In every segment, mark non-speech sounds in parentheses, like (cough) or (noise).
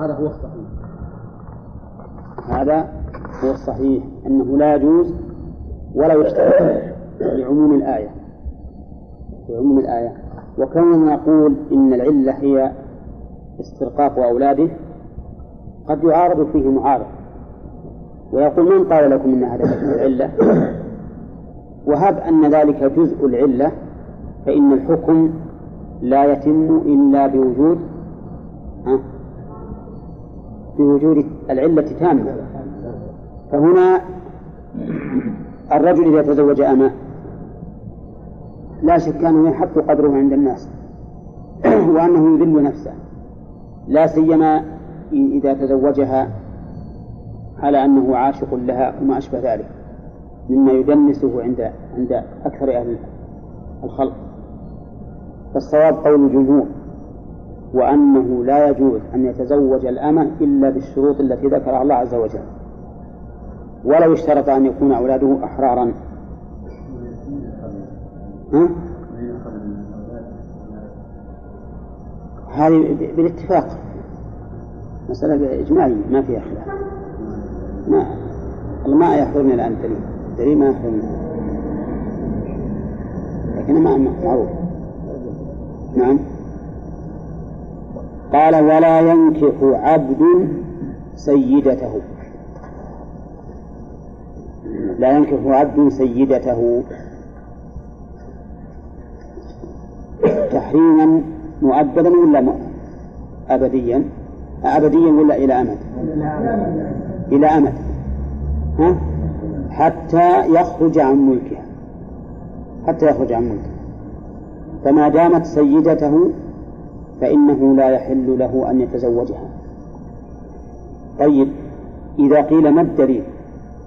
هذا هو الصحيح. هذا هو الصحيح أنه لا يجوز ولا يشترط لعموم الآية. لعموم الآية. وكوننا نقول إن العلة هي استرقاق أولاده قد يعارض فيه معارض. ويقول من قال لكم إن هذا العلة؟ وهب أن ذلك جزء العلة فإن الحكم لا يتم إلا بوجود بوجود العلة تامة. فهنا الرجل إذا تزوج أمة لا شك أنه يحط قدره عند الناس (clears throat) وأنه يذل نفسه. لا سيما إذا تزوجها على أنه عاشق لها وما أشبه ذلك مما يدنسه عند عند أكثر أهل الخلق. فالصواب قول الجمهور. وأنه لا يجوز أن يتزوج الأمة إلا بالشروط التي ذكرها الله عز وجل. ولو اشترط أن يكون أولاده أحرارا. ها؟ هذه بالاتفاق. مسألة إجمالية ما فيها خلاف. ما ما يحضرني الآن الدليل. الدليل ما يحضرني لكن ما معروف. نعم. قال ولا ينكح عبد سيدته. لا ينكح عبد سيدته. تحريما مؤبدا ولا أبديا؟ أبديا ولا إلى أمد؟ إلى أمد. ها؟ حتى يخرج عن ملكها. حتى يخرج عن ملكها. فما دامت سيدته فإنه لا يحل له أن يتزوجها. طيب إذا قيل ما الدليل؟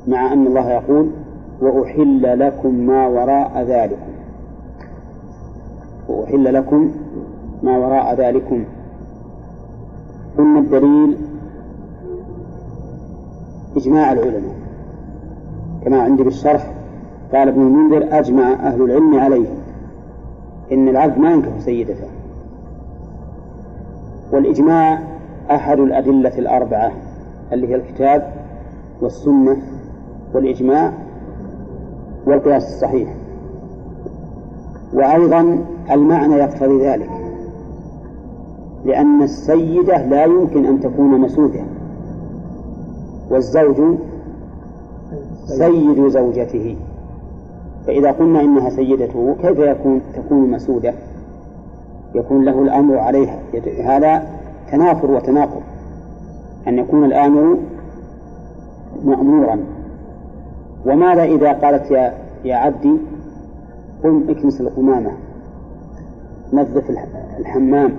مع أن الله يقول وأحل لكم ما وراء ذلكم. وأحل لكم ما وراء ذلكم. قلنا الدليل إجماع العلماء. كما عندي بالشرح قال ابن المنذر أجمع أهل العلم عليه. إن العبد ما ينكح سيدته. والإجماع أحد الأدلة الأربعة اللي هي الكتاب والسنة والإجماع والقياس الصحيح. وأيضا المعنى يقتضي ذلك لأن السيدة لا يمكن أن تكون مسودة والزوج سيد زوجته. فإذا قلنا إنها سيدته كيف يكون تكون مسودة؟ يكون له الأمر عليها. هذا تنافر وتناقض. أن يكون الآمر مأمورا. وماذا إذا قالت يا يا عبدي؟ قم اكنس القمامة. نظف الحمام.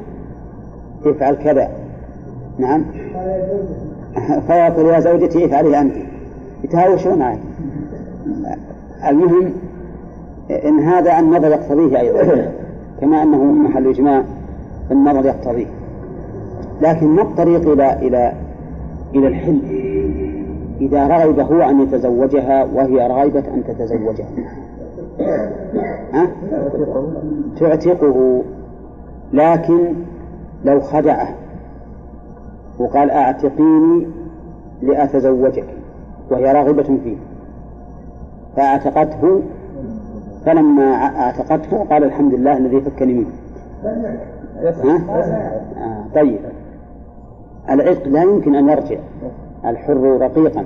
افعل كذا. نعم. فيقول يا زوجتي افعلي أنت يتهاوشون معي. المهم إن هذا النظر يقتضيه أيضا. كما أنه محل إجماع النظر يقتضيه. لكن ما الطريق إلى إلى إلى الحل؟ إذا رغب هو أن يتزوجها وهي راغبة أن تتزوجه؟ تعتقه. لكن لو خدعه وقال أعتقيني لأتزوجك وهي راغبة فيه فاعتقته فلما اعتقته قال الحمد لله الذي فكني منه. ها؟ آه طيب. العتق لا يمكن أن يرجع. الحر رقيقا.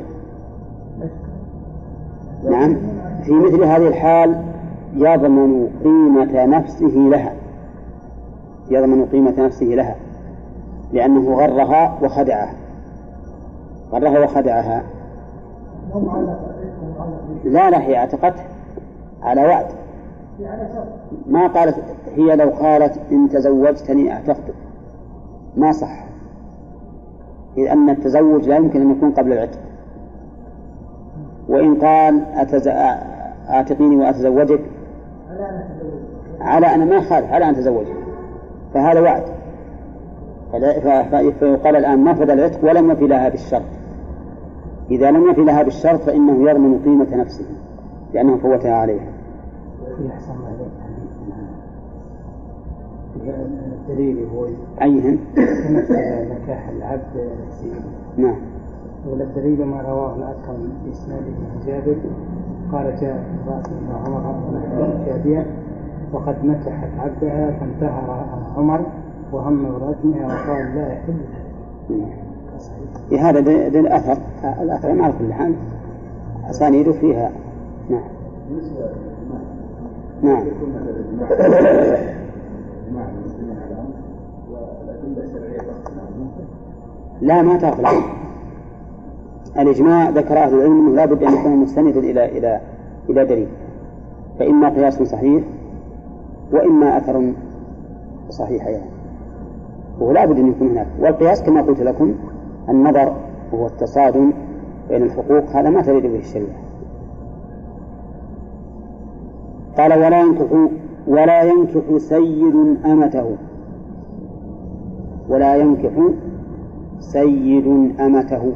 نعم. في مثل هذه الحال يضمن قيمة نفسه لها. يضمن قيمة نفسه لها. لأنه غرها وخدعها غرها وخدعها. لا لا هي اعتقته على وعد. ما قالت هي لو قالت إن تزوجتني اعتقدك ما صح. إذ أن التزوج لا يمكن أن يكون قبل العتق. وإن قال أتز... أعتقيني وأتزوجك. على أنا ما خالف على أن أتزوجك فهذا وعد. فيقال الآن نفذ العتق ولم يفي لها بالشرط. إذا لم يفي لها بالشرط فإنه يضمن قيمة نفسه. لأنه فوتها عليها الدليل هو أيهن؟ نكاح العبد نعم. والدليل ما رواه الأكرم بإسناد ابن جابر قال جاء امرأة إلى عمر جابية وقد نكحت عبدها فانتهر عمر وهم برجمها وقال لا يحل هذا دليل أثر الأثر على كل حال. أسانيده فيها. نعم. نعم. لا ما تغفل الإجماع ذكر أهل العلم أنه لابد أن يكون مستندا إلى إلى إلى دليل. فإما قياس صحيح وإما أثر صحيح يعني ولا بد أن يكون هناك. والقياس كما قلت لكم النظر وهو التصادم بين الحقوق هذا ما تريد به الشريعة. قال ولا ينكح ولا ينكح سيد أمته. ولا ينكح سيد أمته.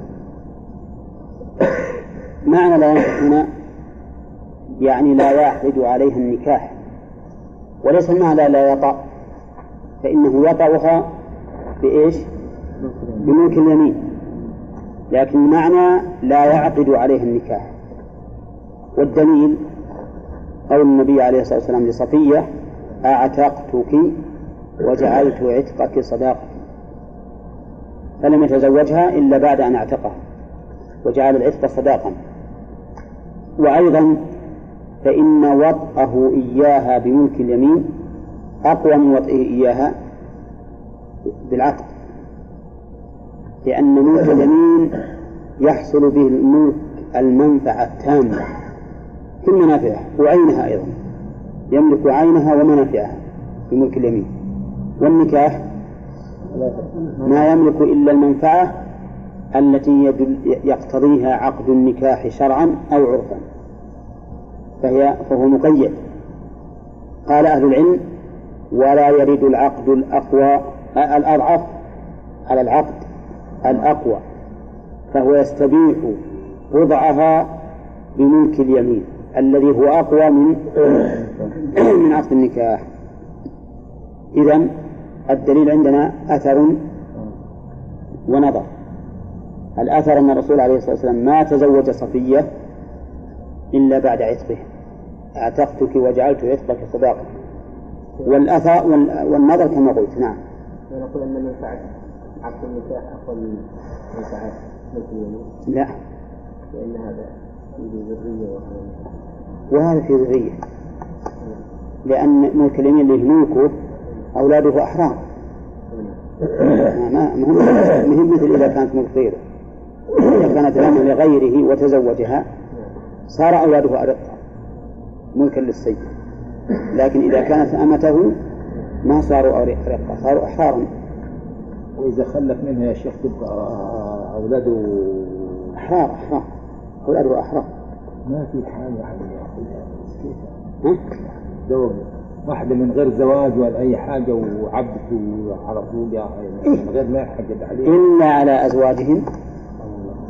معنى لا ينكح هنا يعني لا يعقد عليها النكاح. وليس المعنى لا يطأ فإنه يطأها بإيش؟ بملك اليمين. لكن المعنى لا يعقد عليها النكاح. والدليل قول النبي عليه الصلاة والسلام لصفية أعتقتك وجعلت عتقك صداقة. فلم يتزوجها إلا بعد أن اعتقها وجعل العتق صداقا. وأيضا فإن وطأه إياها بملك اليمين أقوى من وطئه إياها بالعقد لأن ملك اليمين يحصل به الملك المنفعة التامة. في المنافع وعينها أيضا. يملك عينها ومنافعها في ملك اليمين. والنكاح ما يملك إلا المنفعة التي يدل يقتضيها عقد النكاح شرعا أو عرفا. فهي فهو مقيد. قال أهل العلم ولا يرد العقد الأقوى الأضعف على العقد الأقوى فهو يستبيح وضعها بملك اليمين. الذي هو أقوى من (clears throat) من عقد النكاح. إذا الدليل عندنا أثر ونظر. الأثر أن الرسول عليه الصلاة والسلام ما تزوج صفية إلا بعد عتقه؟ أعتقتك وجعلت عتقك صداقة. والأثر والنظر كما قلت نعم. ونقول أن منفعة عقد النكاح أقوى من منفعة لا. لأن هذا وهذا في ذرية. لأن ملك اليمين اللي ملكه أولاده أحرار. ما مهم مثل إذا كانت ملك غيره. إذا كانت لنا لغيره وتزوجها صار أولاده أرقة ملكا للسيد. لكن إذا كانت أمته ما صاروا أرقة صاروا أحرارا. وإذا خلف منها يا شيخ تبقى أولاده أحرار أحرار. أولاده أحرار ما في حال واحد ياخذها كيف؟ ها؟ زوج. واحدة من غير زواج ولا أي حاجة وعبدته على طول من غير ما يحجد عليه. إلا على أزواجهم.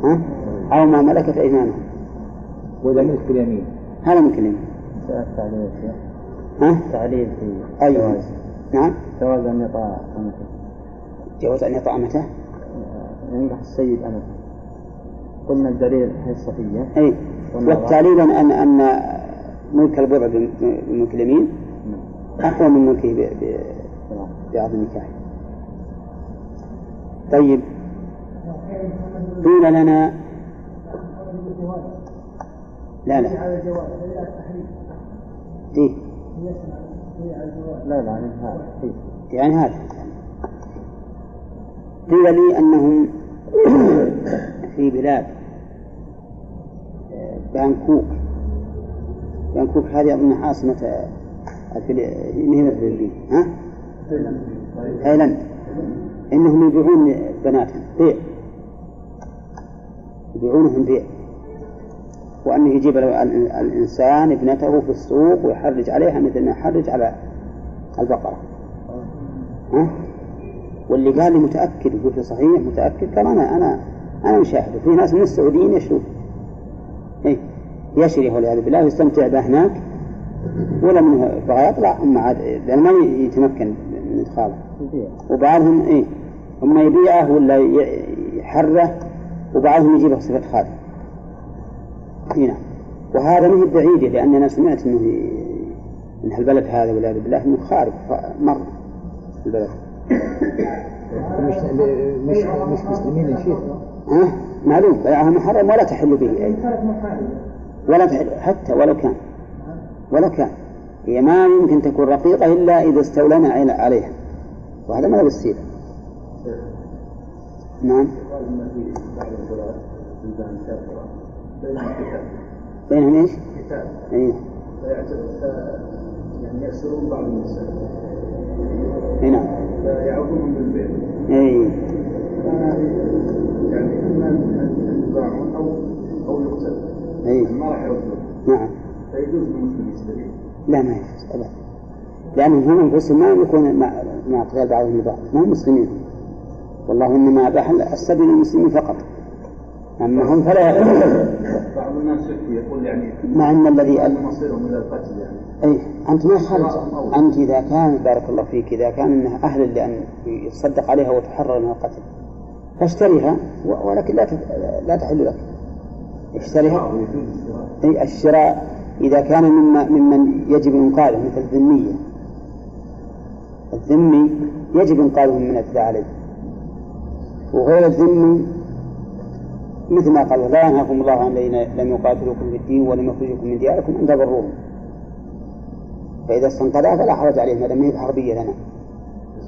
ها؟ أو ما ملكت أيمانهم. وإذا ملك اليمين. هذا ملك اليمين. شيخ ها؟ تعليل في أي جواز نعم. جواز أن يطاع أمته. جوز أن يطأ متى؟ ينجح السيد أمته. قلنا الدليل هي الصفية. أي والتعليل أن أن ملك البضع بملك اليمين أقوى من ملكه ب- بعقد النكاح طيب. قيل لنا لا لا. دي لا لا هذا. حيث يعني هذا. قيل لي أنهم في بلاد آه، بانكوك. بانكوك هذه أظن عاصمة آه، الفلبين ها؟ تايلاند. إنهم يبيعون بناتهم بيع. يبيعونهم بيع. وأنه يجيب ال- ال- الإنسان ابنته في السوق ويحرج عليها مثل ما يحرج على البقرة. ها؟ واللي قال لي متأكد له صحيح متأكد؟ قال أنا أنا أنا مشاهد. في ناس من السعوديين يشرون إيه؟ يشري والعياذ بالله ويستمتع به هناك. ولا منه بغى يطلع أما عاد لأنه ما يتمكن من إدخاله وبعضهم إيه إما يبيعه ولا يحره وبعضهم يجيبه صفة خادم. هنا وهذا ما هي بعيدة لأن أنا سمعت أنه من البلد هذا والعياذ بالله أنه خارج مر البلد مش مش مش مسلمين يا شيخ. ها؟ معلوم. بيعها محرم ولا تحل به. أي ولا تحل. حتى ولو كان. ولا كان. هي ما يمكن تكون رقيقة إلا إذا استولينا عليها. وهذا ما بالسيرة نعم. بينهم إيش؟ اي يعني يأسرون بعض النساء اي نعم. فيعودون بالبيت اي. يعني اما ان يباعون أو أو يقتل. اي. ما راح يردون نعم. فيجوز للمسلم يستبيع لا ما يجوز ابدا. لانهم هم انفسهم ما يكون مع قتال بعضهم البعض ما هم مسلمين. والله انما أباح السبيل للمسلمين فقط. أما هم فلا يقتلون بعض الناس يقول يعني مع إن الذي مصيرهم إلى القتل يعني. أي أنت ما خرج أنت إذا كان بارك الله فيك إذا كان إنها أهلا لأن يتصدق عليها وتحرر منها القتل فاشتريها ولكن لا لا تحل لك. اشتريها. أي الشراء إذا كان مما ممن يجب إنقاذه مثل الذميه الذمي يجب إنقاذه من الاعتداء عليه. وغير الذمي مثل ما قال لا ينهاكم الله عن الذين لم يقاتلوكم في الدين ولم يخرجوكم من دياركم أن تبروهم فإذا استنقذها فلا حرج عليه ما دام هي حربيه لنا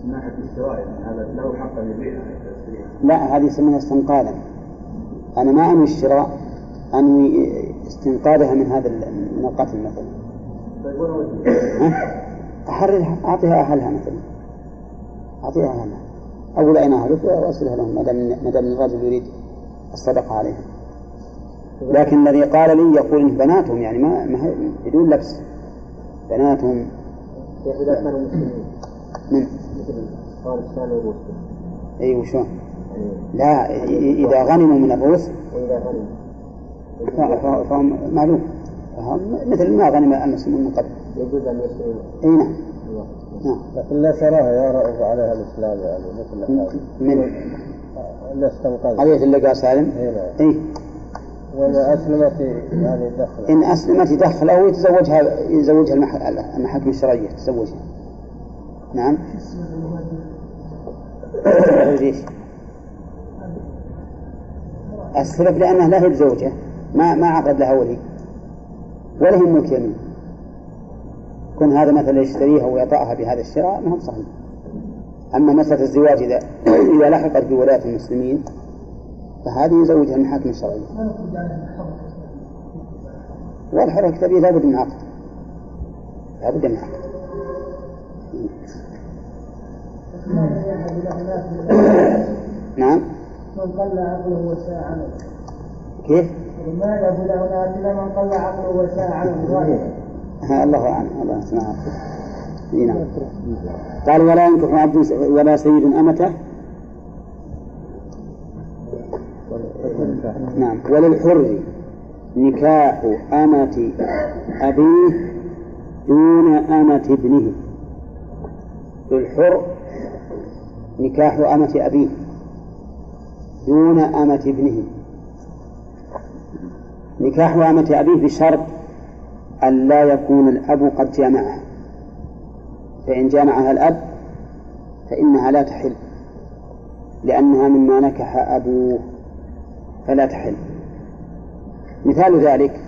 من ناحية الشراء يعني هذا له حق يبيعها يشتريها لا هذه يسمونها استنقاذا. أنا ما أنوي الشراء أنوي استنقاذها من هذا من القتل مثلا. طيب ولا وجه ها؟ احررها أعطيها أهلها مثلا. أعطيها أهلها. أقول اين أهلك وأرسلها لهم ما دام ما دام الرجل يريد الصدقة عليها لكن الذي قال لي يقول إن بناتهم يعني ما, بدون لبس. بناتهم. إذا كانوا مسلمين. من؟ مثل فارسان وروسيا أي وشون يعني لا إ- إذا غنموا من الروس وإذا غنموا. فهم معلوم. فهم مثل ما غنم المسلمون من قبل. يجوز أن يشتروا أي نعم. نعم. لكن لا تراها يا رأف عليها الإسلام يعني مثل من؟ لا استنقذ قضية اللقاء سالم؟ إي نعم. أي. وإذا أسلمت يعني دخل إن أسلمت يدخل أو يتزوجها يزوجها المح- المحاكم الشرعية تزوجها. نعم. (coughs) ليش؟ السبب لأنها لا هي بزوجة. ما ما عقد لها ولي. ولا هي ملك يمين. كون هذا مثلا يشتريها ويطأها بهذا الشراء ما هو صحيح. أما مسألة الزواج إذا إذا لحقت بولاية المسلمين فهذه يزوجها المحاكم الشرعية. والحرة الكتابية لابد من عقد. لابد من عقد. نعم. من قل عقله وساء عمله. كيف؟ ما له له إلا من قل عقله وساء عمله. الله أعلم. الله سبحانه نعم. قال ولا ينكح عبد ولا سيد أمته نعم. وللحر. نكاح أمة أبيه دون أمة ابنه. للحر. نكاح أمة أبيه دون أمة ابنه. نكاح أمة أبيه بشرط أن لا يكون الأب قد جامعها فإن جامعها الأب فإنها لا تحل لأنها مما نكح أبوه. فلا تحل. مثال ذلك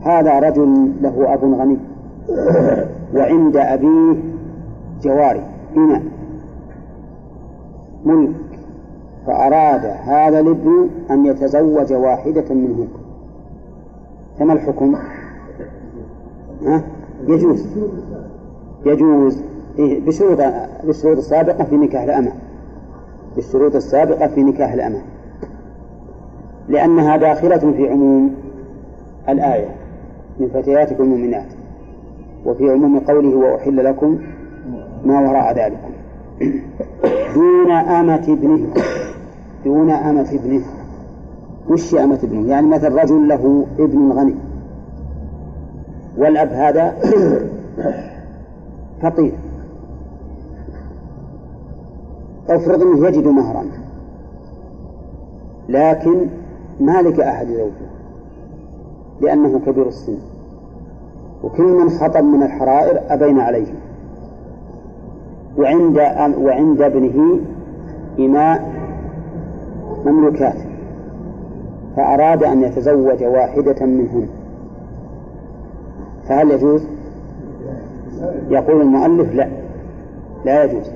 هذا رجل له أب غني وعند أبيه جواري إناء ملك فأراد هذا الابن أن يتزوج واحدة منهن. فما الحكم؟ ها؟ يجوز. يجوز. إيه بشروط بالشروط السابقة في نكاح الأمة. بالشروط السابقة في نكاح الأمة. لأنها داخلة في عموم الآية من فتياتكم المؤمنات وفي عموم قوله وأحل لكم ما وراء ذلكم. دون أمة ابنه دون أمة ابنه. وش أمة ابنه؟ يعني مثل رجل له ابن غني والأب هذا (coughs) فقير. أفرض أنه يجد مهرا لكن ما أحد زوجه لأنه كبير السن. وكل من خطب من الحرائر أبين عليه. وعند وعند ابنه إماء مملوكات فأراد أن يتزوج واحدة منهن. فهل يجوز؟ يقول المؤلف لا لا يجوز.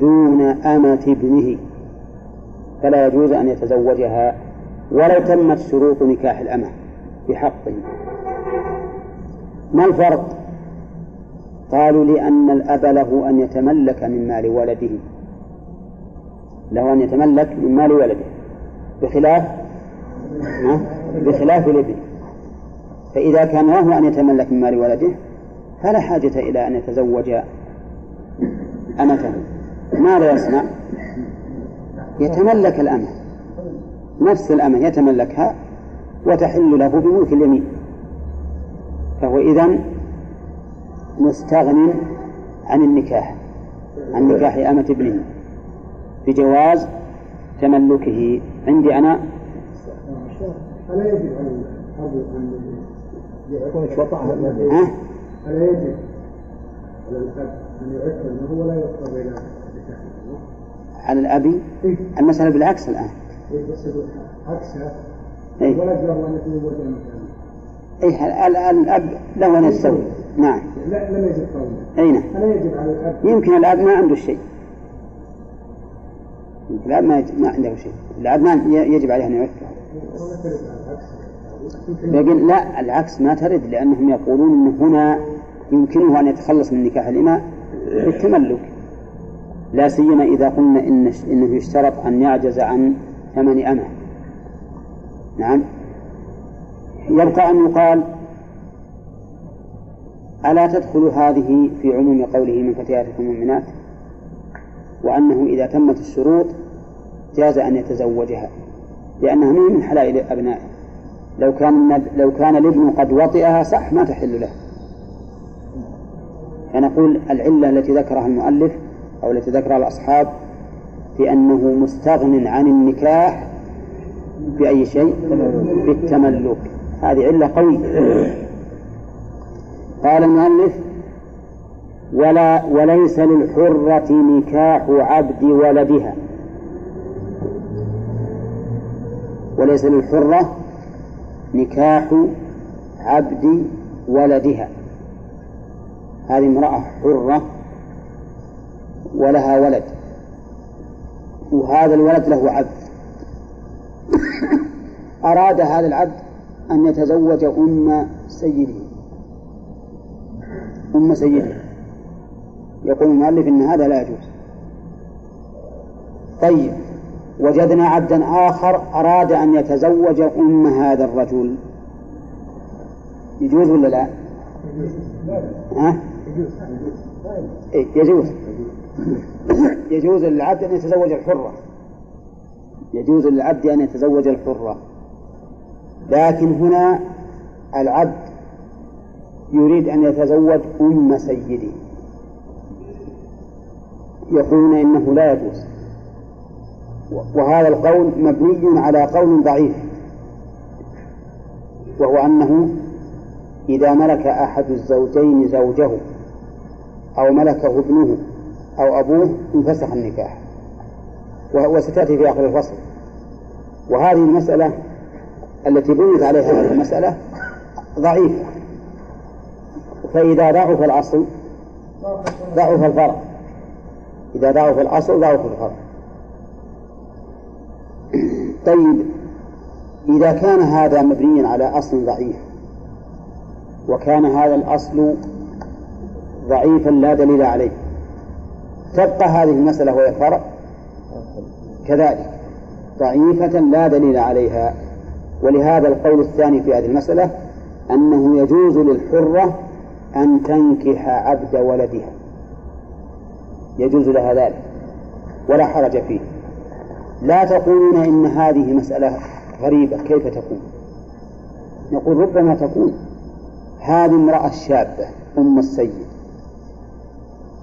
دون أمة ابنه فلا يجوز أن يتزوجها ولو تمت شروط نكاح الأمة بحقه ما الفرق؟ قالوا لأن الأب له أن يتملك من مال ولده. له أن يتملك من مال ولده. بخلاف؟ بخلاف الابن فإذا كان له أن يتملك من مال ولده فلا حاجة إلى أن يتزوج أمته. ماذا يصنع؟ يتملك الأمة. نفس الأمة يتملكها وتحل له بملك اليمين فهو إذن مستغن عن النكاح عن نكاح أمة ابنه بجواز تملكه عندي أنا ألا يجب أن؟ ألا يجب على الأب أن يعف أنه ولا يضطر إلى على الأب إيه. المسألة بالعكس الآن عكسها إيه. الولد له أن يتزوج مكانه إيه ال- ال- الأب له أن يتزوج نعم. لا لم يجب قوله أي نعم. ألا يجب على الأب. يمكن الأب ما عنده شيء. يمكن الأب ما, ما عنده شيء. الأب ما يجب عليه على العكس لكن لا العكس ما ترد لأنهم يقولون أن هنا يمكنه أن يتخلص من نكاح الإماء بالتملك. لا سيما إذا قلنا إن إنه يشترط أن يعجز عن ثمن أمة نعم. يبقى أن يقال ألا تدخل هذه في عموم قوله من فتياتكم المؤمنات؟ وأنه إذا تمت الشروط جاز أن يتزوجها لأنها من حلائل أبنائه. لو كان لو كان الابن قد وطئها صح ما تحل له. فنقول العلة التي ذكرها المؤلف أو التي ذكرها الأصحاب في أنه مستغن عن النكاح بأي شيء؟ بالتملك. هذه علة قوية. قال المؤلف ولا وليس للحرة نكاح عبد ولدها. وليس للحرة نكاح عبد ولدها. هذه امرأة حرة ولها ولد. وهذا الولد له عبد. أراد هذا العبد أن يتزوج أم سيده. أم سيده. يقول المؤلف إن هذا لا يجوز. طيب وجدنا عبدا آخر أراد أن يتزوج أم هذا الرجل. يجوز ولا لا؟ ها؟ إيه يجوز. يجوز للعبد أن يتزوج الحرة. يجوز للعبد أن يتزوج الحرة. لكن هنا العبد يريد أن يتزوج أم سيده. يقولون إنه لا يجوز. وهذا القول مبني على قول ضعيف. وهو أنه إذا ملك أحد الزوجين زوجه أو ملكه ابنه أو أبوه انفسخ النكاح. وستأتي في آخر الفصل. وهذه المسألة التي بنيت عليها هذه المسألة ضعيفة. فإذا ضعف الأصل ضعف الفرع إذا ضعف الأصل ضعف الفرع طيب إذا كان هذا مبنيا على أصل ضعيف وكان هذا الأصل ضعيفا لا دليل عليه تبقى هذه المسألة وهي فرع كذلك ضعيفة لا دليل عليها. ولهذا القول الثاني في هذه المسألة أنه يجوز للحرة أن تنكح عبد ولدها. يجوز لها ذلك. ولا حرج فيه. لا تقولون إن هذه مسألة غريبة. كيف تكون نقول ربما تكون. هذه امرأة شابة أم السيد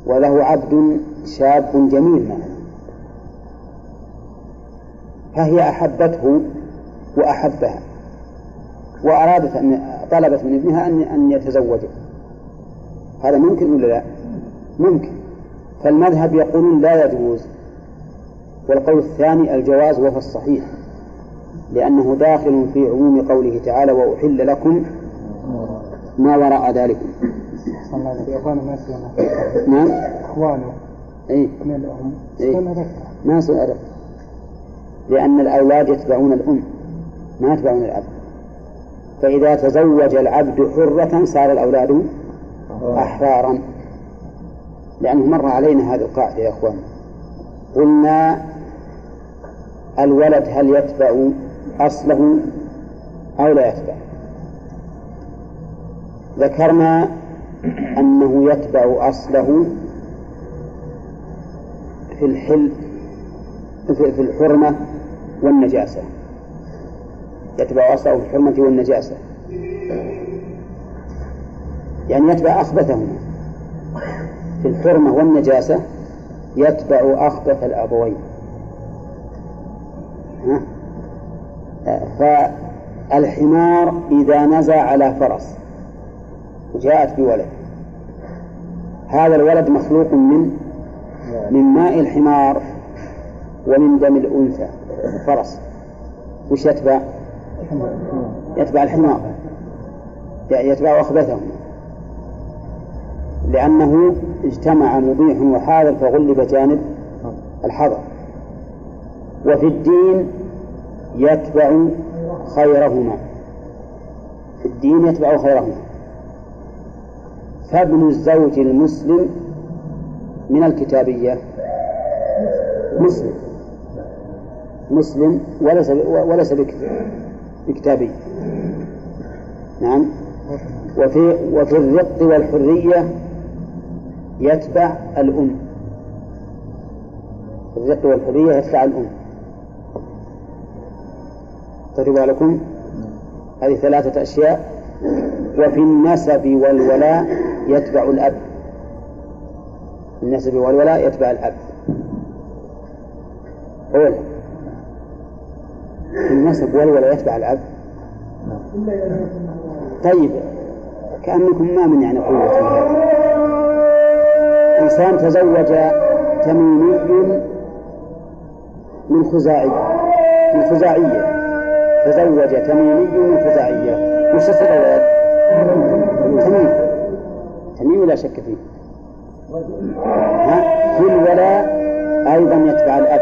وله عبد شاب جميل معه. فهي أحبته وأحبها وأرادت أن طلبت من ابنها أن أن يتزوجه. هذا ممكن ولا لا؟ ممكن. فالمذهب يقولون لا يجوز. والقول الثاني الجواز وهو الصحيح لأنه داخل في عموم قوله تعالى وأحل لكم ما وراء ذلكم. صلى الله عليه وسلم. ما نعم. إخوانه. من الأم إيه. ما يصير أدب لأن الأولاد يتبعون الأم ما يتبعون الأب. فإذا تزوج العبد حرة صار الأولاد أحرارا. لأنه مر علينا هذه القاعدة يا أخوان. قلنا الولد هل يتبع أصله أو لا يتبع؟ ذكرنا أنه يتبع أصله في الحل في الحرمة والنجاسة. يتبع أصله في الحرمة والنجاسة. يعني يتبع أخبثهما. في الحرمة والنجاسة يتبع أخبث الأبوين؟ فالحمار إذا نزع على فرس وجاءت بولد هذا الولد مخلوق من من ماء الحمار ومن دم الأنثى. فرس وش يتبع؟ يتبع الحمار. يتبع أخبثهم. لأنه اجتمع مبيح وحاضر فغلب جانب الحظر وفي الدين يتبع خيرهما. في الدين يتبع خيرهما. فابن الزوج المسلم من الكتابية مسلم. مسلم وليس وليس بكتابي. نعم. وفي وفي الرق والحرية يتبع الأم. الرق والحرية يتبع الأم. تجب لكم هذه ثلاثة أشياء. وفي النسب والولاء يتبع الأب. النسب والولاء يتبع الأب. أولا النسب والولاء يتبع الأب. طيب كأنكم ما من يعني قوة إنسان تزوج تميمي من خزاعي من خزاعية. تزوج تميمي من خزاعية. وش الولد؟ تميم. تميم لا شك فيه؟ في الولاء أيضا يتبع الأب.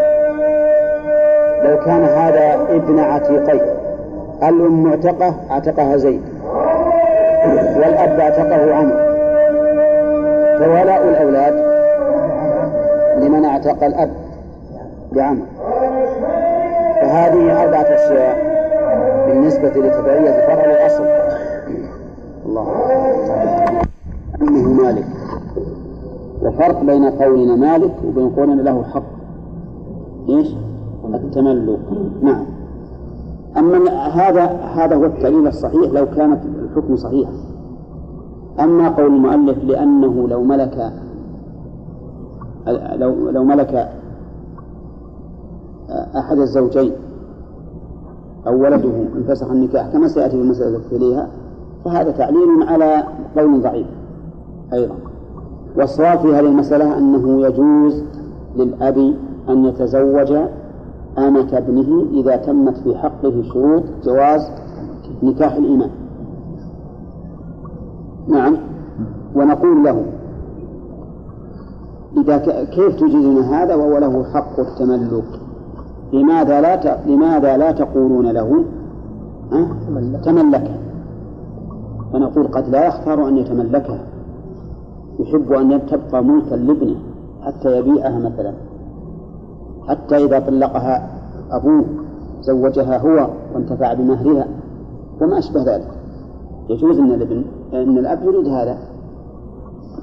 لو كان هذا ابن عتيقين. الأم معتقة أعتقها زيد. والأب أعتقه عمرو فولاء الأولاد لمن اعتق الأب لعمرو فهذه أربعة أشياء بالنسبة لتبعية فرع الأصل. الله أنه مالك. وفرق بين قولنا مالك وبين قولنا له حق. إيش؟ التملك نعم. أما هذا هذا هو التعليل الصحيح لو كانت الحكم صحيحا أما قول المؤلف لأنه لو ملك لو لو ملك أحد الزوجين أو ولده انفسخ النكاح كما سيأتي في المسألة إليها فهذا تعليل على قول ضعيف أيضا. والصواب في هذه المسألة أنه يجوز للأب أن يتزوج أمة ابنه إذا تمت في حقه شروط جواز نكاح الإمام نعم. ونقول له إذا كيف تجيزون هذا؟ وهو له حق التملك. لماذا لا ت... لماذا لا تقولون له؟ أه؟ تملكها فنقول قد لا يختار أن يتملكها. يحب أن تبقى ملكا لابنه حتى يبيعها مثلا حتى إذا طلقها أبوه زوجها هو وانتفع بمهرها وما أشبه ذلك. يجوز أن الابن أن الأب يريد هذا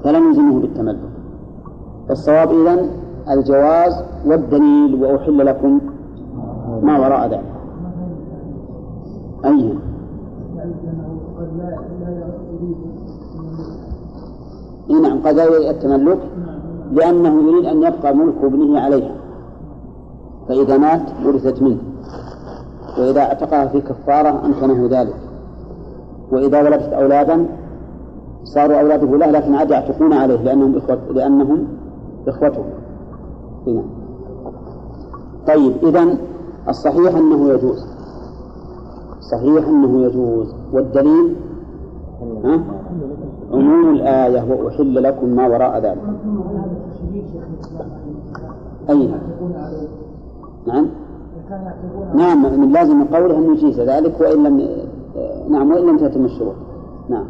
فلا نلزمه بالتملك. الصواب إذن الجواز والدليل وأحل لكم ما وراء ذلك. أي إيه نعم قد التملك لأنه يريد أن يبقى ملك ابنه عليها. فإذا مات ورثت منه. وإذا اعتقها في كفارة أمكنه ذلك. وإذا ولدت أولادا صاروا أولاده له لكن عاد يعتقون عليه لأنهم إخوة لأنهم إخوته هنا طيب إذا الصحيح أنه يجوز. صحيح أنه يجوز. والدليل؟ ها؟ عموم الآية وأحل لكم ما وراء ذلك. أي نعم. نعم. من لازم قوله أنه يجيز ذلك وإن لم نعم وإن لم تتم الشروط نعم.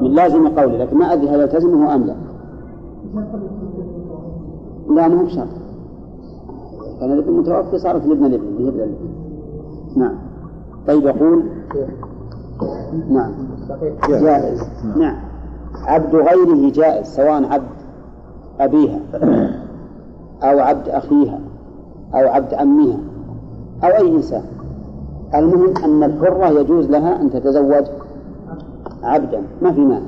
من لازم قوله لكن ما أدري هل يلتزمه أم لا. لا ما هو بشرط. كان الابن متوفي صارت به الابن نعم. طيب يقول؟ نعم. جائز. نعم. عبد غيره جائز سواء عبد أبيها أو عبد أخيها أو عبد عمها أو أي إنسان. المهم أن الحرة يجوز لها أن تتزوج عبدا ما في مانع.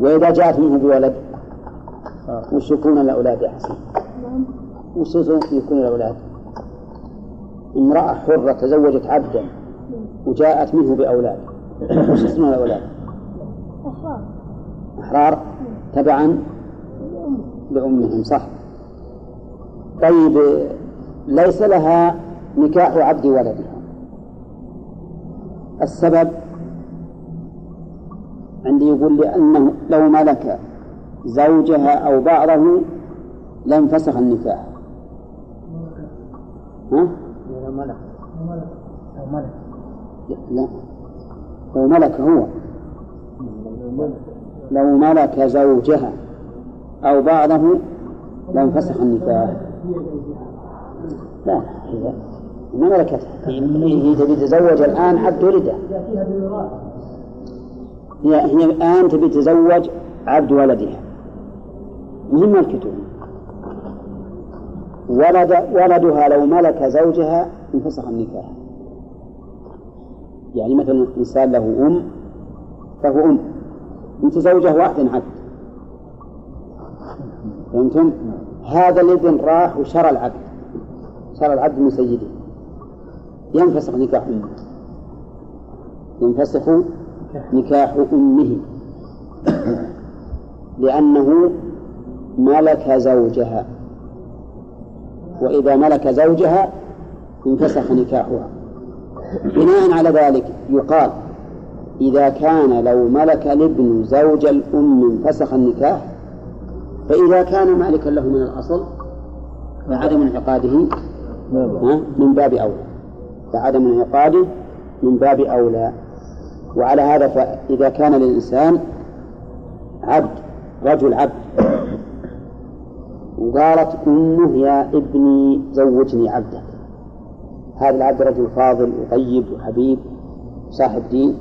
وإذا جاءت منه بولد وش يكون الأولاد يا حسن؟ وش يكون الأولاد؟ امرأة حرة تزوجت عبدا وجاءت منه بأولاد. وش اسم الأولاد؟ أحرار. أحرار؟ تبعا؟ لأمهم صح. طيب ليس لها نكاح عبد ولدها. السبب؟ عندي يقول لأنه لو ملك زوجها أو بعضه لانفسخ النكاح. ها؟ لو ملك. لو ملك. لا. لو ملك هو. لو ملك زوجها. أو بعضه لانفسخ النكاح. لا ما ملكتها هي تبي تتزوج الآن عبد ولده. هي هي الآن تبي تتزوج عبد ولدها. مهم ملكته ولد ولدها لو ملك زوجها انفسخ النكاح. يعني مثلا إنسان له أم فهو أم. متزوجة واحد عبد فهمتم؟ هذا الابن راح وشرى العبد. شرى العبد من سيده. ينفسخ نكاح أمه. ينفسخ نكاح أمه. لأنه ملك زوجها. وإذا ملك زوجها انفسخ نكاحها. بناء على ذلك يقال إذا كان لو ملك الابن زوج الأم انفسخ النكاح فإذا كان مالكا له من الأصل فعدم انعقاده من باب أولى. فعدم انعقاده من باب أولى. وعلى هذا فإذا كان للإنسان عبد رجل عبد وقالت أمه يا ابني زوجني عبدك. هذا العبد رجل فاضل وطيب وحبيب صاحب دين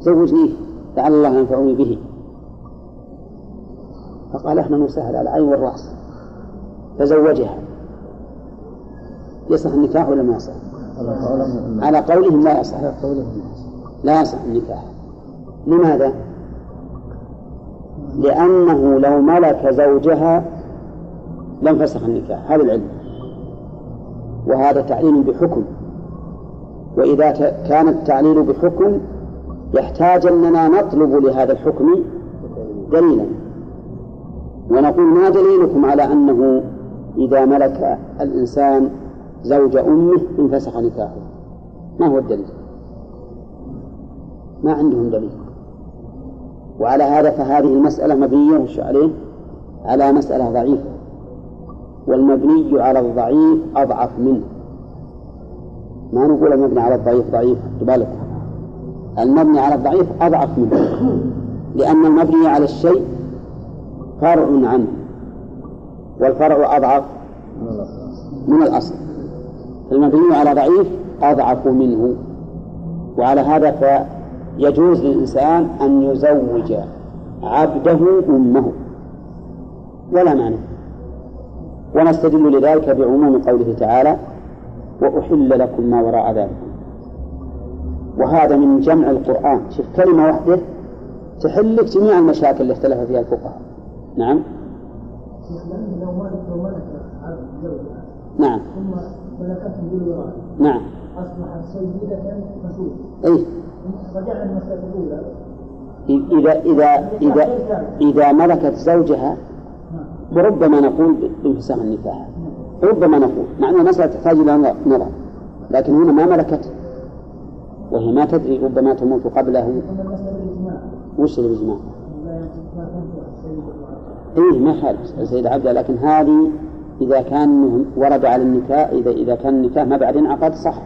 زوجنيه لعل الله ينفعني به. فقال إحنا نسهل على العين والرأس. تزوجها. يصح النكاح ولا ما يصح؟ على قولهم لا يصح. لا يصح النكاح. لماذا؟ لأنه لو ملك زوجها لانفسخ النكاح. هذا العلم. وهذا تعليل بحكم. وإذا كان التعليل بحكم يحتاج أننا نطلب لهذا الحكم دليلا. ونقول ما دليلكم على أنه إذا ملك الإنسان زوج أمه انفسخ نكاحه؟ ما هو الدليل؟ ما عندهم دليل. وعلى هذا فهذه المسألة مبنية عليه على مسألة ضعيفة. والمبني على الضعيف أضعف منه. ما نقول المبني على الضعيف ضعيف تبالغ المبني على الضعيف أضعف منه. لأن المبني على الشيء فرع عنه والفرع أضعف من الأصل. المبني على ضعيف أضعف منه. وعلى هذا فيجوز للإنسان أن يزوج عبده أمه. ولا مانع. ونستدل لذلك بعموم قوله تعالى وأحل لكم ما وراء ذلك. وهذا من جمع القرآن. شوف كلمة واحدة تحل لك جميع المشاكل اللي اختلف فيها الفقهاء. نعم؟ نعم. ثم ملكته نعم. أصبحت سيدة مسؤول أي رجعنا المسألة الأولى إذا إذا إذا إذا ملكت زوجها فربما نقول بانفساخ النكاح ربما نقول مع أن المسألة تحتاج إلى نظر لكن هنا ما ملكته وهي ما تدري ربما تموت قبله الإجماع وش المرأة. إيه ما خالف سيد عبده لكن هذه إذا كان ورد على النكاح إذا إذا كان النكاح ما بعد انعقد صح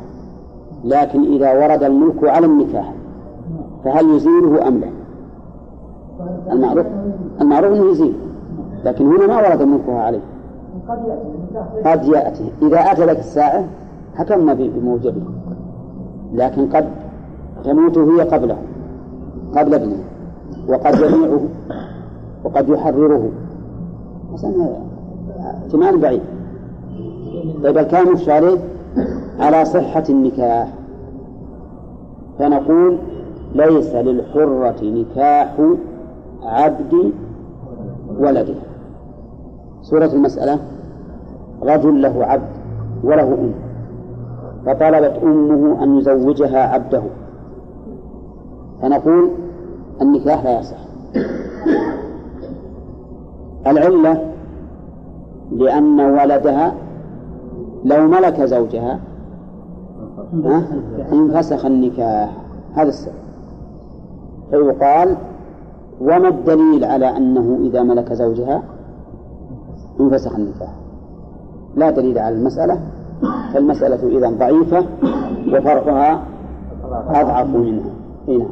لكن إذا ورد الملك على النكاح فهل يزيله أم لا؟ المعروف المعروف أنه يزيل لكن هنا ما ورد ملكها عليه. قد يأتي. إذا أتى لك الساعة حكمنا بموجبه. لكن قد تموت هي قبله قبل ابنه. وقد يبيعه وقد يحرره. مثلا احتمال بعيد. طيب الكلام عليه؟ على صحة النكاح. فنقول ليس للحرة نكاح عبد ولدها سورة المسألة رجل له عبد وله أم فطلبت أمه أن يزوجها عبده. فنقول النكاح لا يصح. العلة لأن ولدها لو ملك زوجها ها؟ انفسخ النكاح. هذا السبب. فيقال وما الدليل على أنه إذا ملك زوجها؟ انفسخ النكاح. لا دليل على المسألة فالمسألة إذا ضعيفة وفرعها أضعف منها. هنا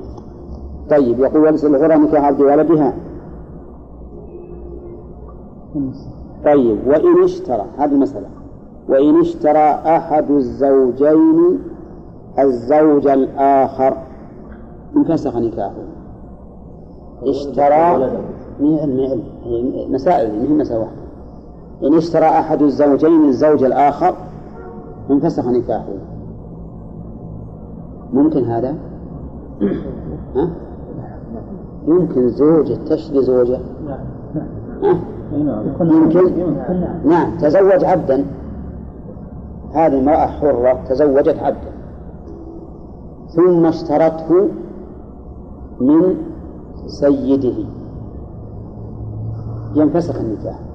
طيب يقول وليس الغرى نكاح عبد ولدها. طيب وإن اشترى هذه المسألة. وإن اشترى أحد الزوجين الزوج الآخر انفسخ نكاحه. اشترى مهل هي مسائل ما هي مسألة واحدة إن اشترى أحد الزوجين الزوج الآخر انفسخ نكاحه. ممكن هذا؟ ها؟ يمكن زوجة تشتري زوجة؟ ها؟ يمكن نعم تزوج عبدا. هذه امرأة حرة تزوجت عبدا. ثم اشترته من سيده. ينفسخ النكاح.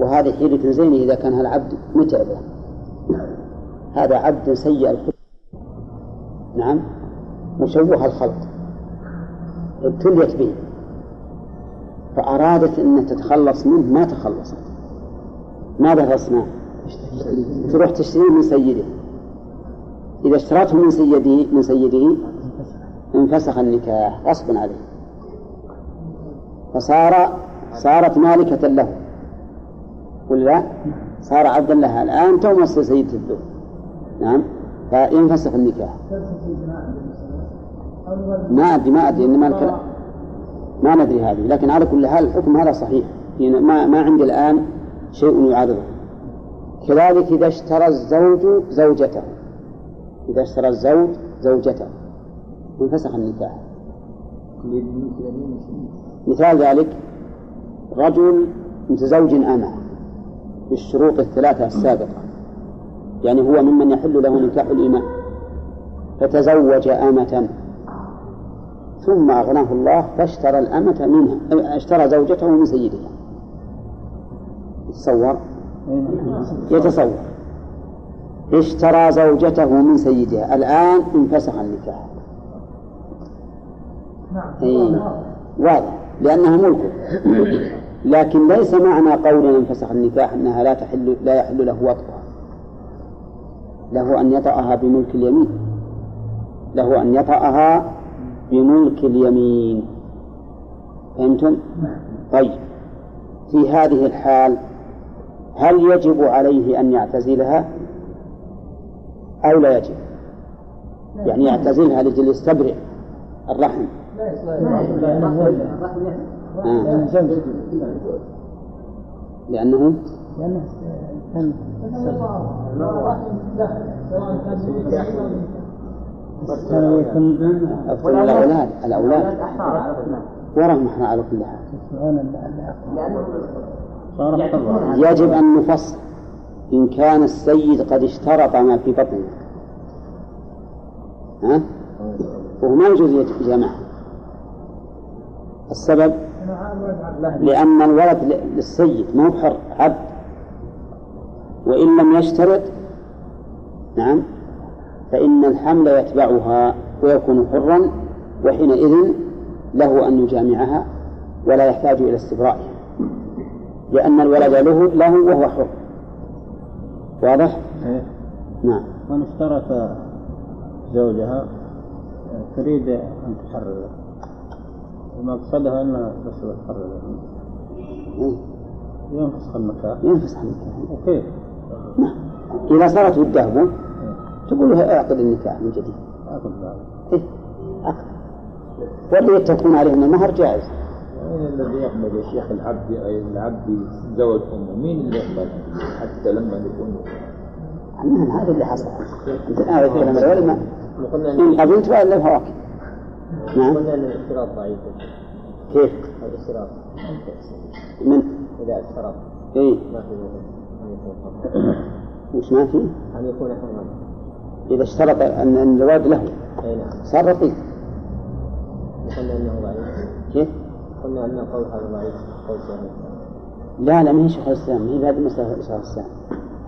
وهذه حيلة زينة إذا كان هالعبد متعب له هذا عبد سيء الخلق نعم. مشوه الخلق. ابتليت به. فأرادت أن تتخلص منه ما تخلصت. ماذا تصنع؟ تروح تشتريه من سيده. إذا اشترته من سيده من سيده انفسخ النكاح غصبا عليه. فصار صارت مالكة له. ولا صار عبدا لها الآن تو مصر سيدة الدور نعم؟ فينفسخ النكاح. ما أدري ما أدري إنما الكلام ما ندري هذه لكن على كل حال الحكم هذا صحيح. يعني ما ما عندي الآن شيء يعارضه كذلك إذا اشترى الزوج زوجته. إذا اشترى الزوج زوجته. انفسخ النكاح. مثال ذلك رجل متزوج أمة بالشروط الثلاثة السابقة. يعني هو ممن يحل له نكاح الإماء فتزوج أمة. ثم أغناه الله فاشترى الأمة منها. اشترى زوجته من سيدها. يتصور؟ يتصور. اشترى زوجته من سيدها. الآن انفسخ النكاح. أي واضح. لأنها ملكه. لكن ليس معنى قولنا انفسخ النكاح أنها لا تحل لا يحل له وطئها له أن يطأها بملك اليمين له أن يطأها بملك اليمين فهمتم؟ طيب في هذه الحال هل يجب عليه أن يعتزلها أو لا يجب؟ يعني يعتزلها لجل يستبرئ الرحم آه. لأنه لأنه كان الأولاد. الأولاد. ورهم إحنا على كل حال. يجب أن نفصل. إن كان السيد قد اشترط ما في بطنه. ها؟ وهو ما يجوز يجمعها السبب لأن الولد للسيد ما هو حر عبد وإن لم يشترط نعم فإن الحمل يتبعها ويكون حرا وحينئذ له أن يجامعها ولا يحتاج إلى استبرائها لأن الولد له له وهو حر واضح؟ إيه. نعم من اشترط زوجها تريد أن تحرر ومقصدها أنها بس إيه. ينفسخ النكاح ينفسخ النكاح وكيف؟ نعم. إذا صارت وده تقول له أعقد النكاح من جديد. بعد إيه عقد واللي تكون عليه من المهر جائز. مين الذي يقبل يا شيخ العبد؟ العبد زوج أمه. مين اللي يقبل حتى لما يكون نعم هذا اللي حصل. لما الأول ما إن قبلت وإلا الفواكه نعم. قلنا أن الاشتراط ضعيف. كيف؟ الاشتراط من؟ إذا اشترط إيه. ما في وش ما في؟ أن يكون حرا إذا اشترط أن أن الولد له. أي نعم. صار رقيق. وقلنا أنه ضعيف. كيف؟ قلنا أن القول هذا ضعيف. قول شيخ لا لا ما هي شيخ الإسلام ما هي بهذه المسألة شيخ الإسلام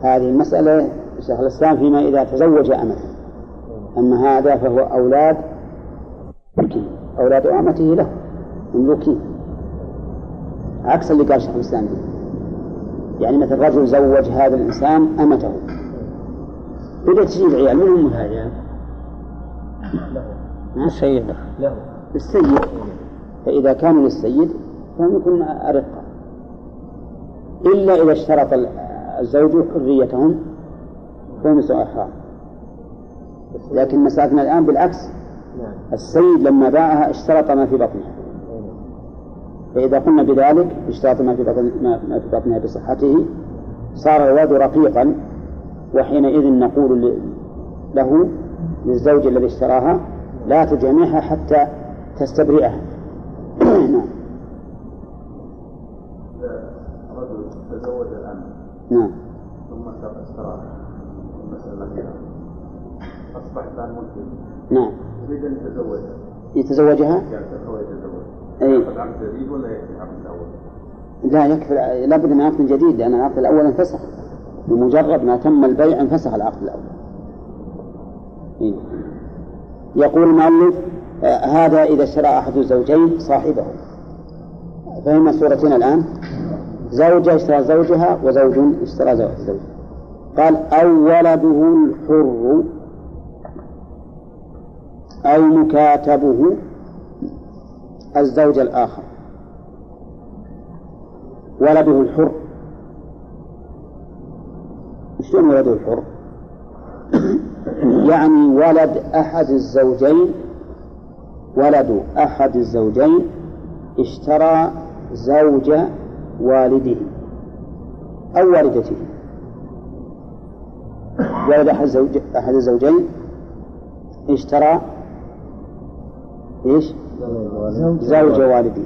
هذه المسألة شيخ الإسلام فيما إذا تزوج أمة أما هذا فهو ملكي أولاد أمته له مملوكين عكس اللي قال شيخ الإسلام. يعني مثل رجل زوج هذا الإنسان أمته. بدأت تجيب عيال من هم هذا؟ له السيد. له. للسيد فإذا كانوا للسيد فهم يكون أرقة إلا إذا اشترط الزوج حريتهم فهم أحرار لكن مسألتنا الآن بالعكس. السيد لما باعها اشترط ما في بطنها فإذا قلنا بذلك اشترط ما في بطن ما في بطنها بصحته. صار الولد رقيقا وحينئذ نقول له للزوج الذي اشتراها لا تجامعها حتى تستبرئها. (clears throat) نعم. رجل تزوج الأمة نعم. ثم اشتراها المسألة الأخيرة أصبح الآن ملكي نعم. يريد أن يتزوجها يتزوجها؟ يعتق ويتزوج أي. يأخذ عقد جديد ولا يكفي العقد الأول؟ لا يكفي لابد من عقد جديد لأن العقد الأول انفسخ. بمجرد ما تم البيع انفسخ العقد الأول. إيه. يقول المؤلف آه، هذا إذا اشترى أحد الزوجين صاحبه. فهم صورتين الآن؟ زوجة اشترى زوجها وزوج اشترى زوج زوجها. قال أو ولده الحر. أو مكاتبه الزوج الآخر. ولده الحر. شلون ولده الحر؟ يعني ولد أحد الزوجين ولد أحد الزوجين اشترى زوج والده أو والدته. ولد أحد الزوج أحد الزوجين اشترى إيش؟ زوج والده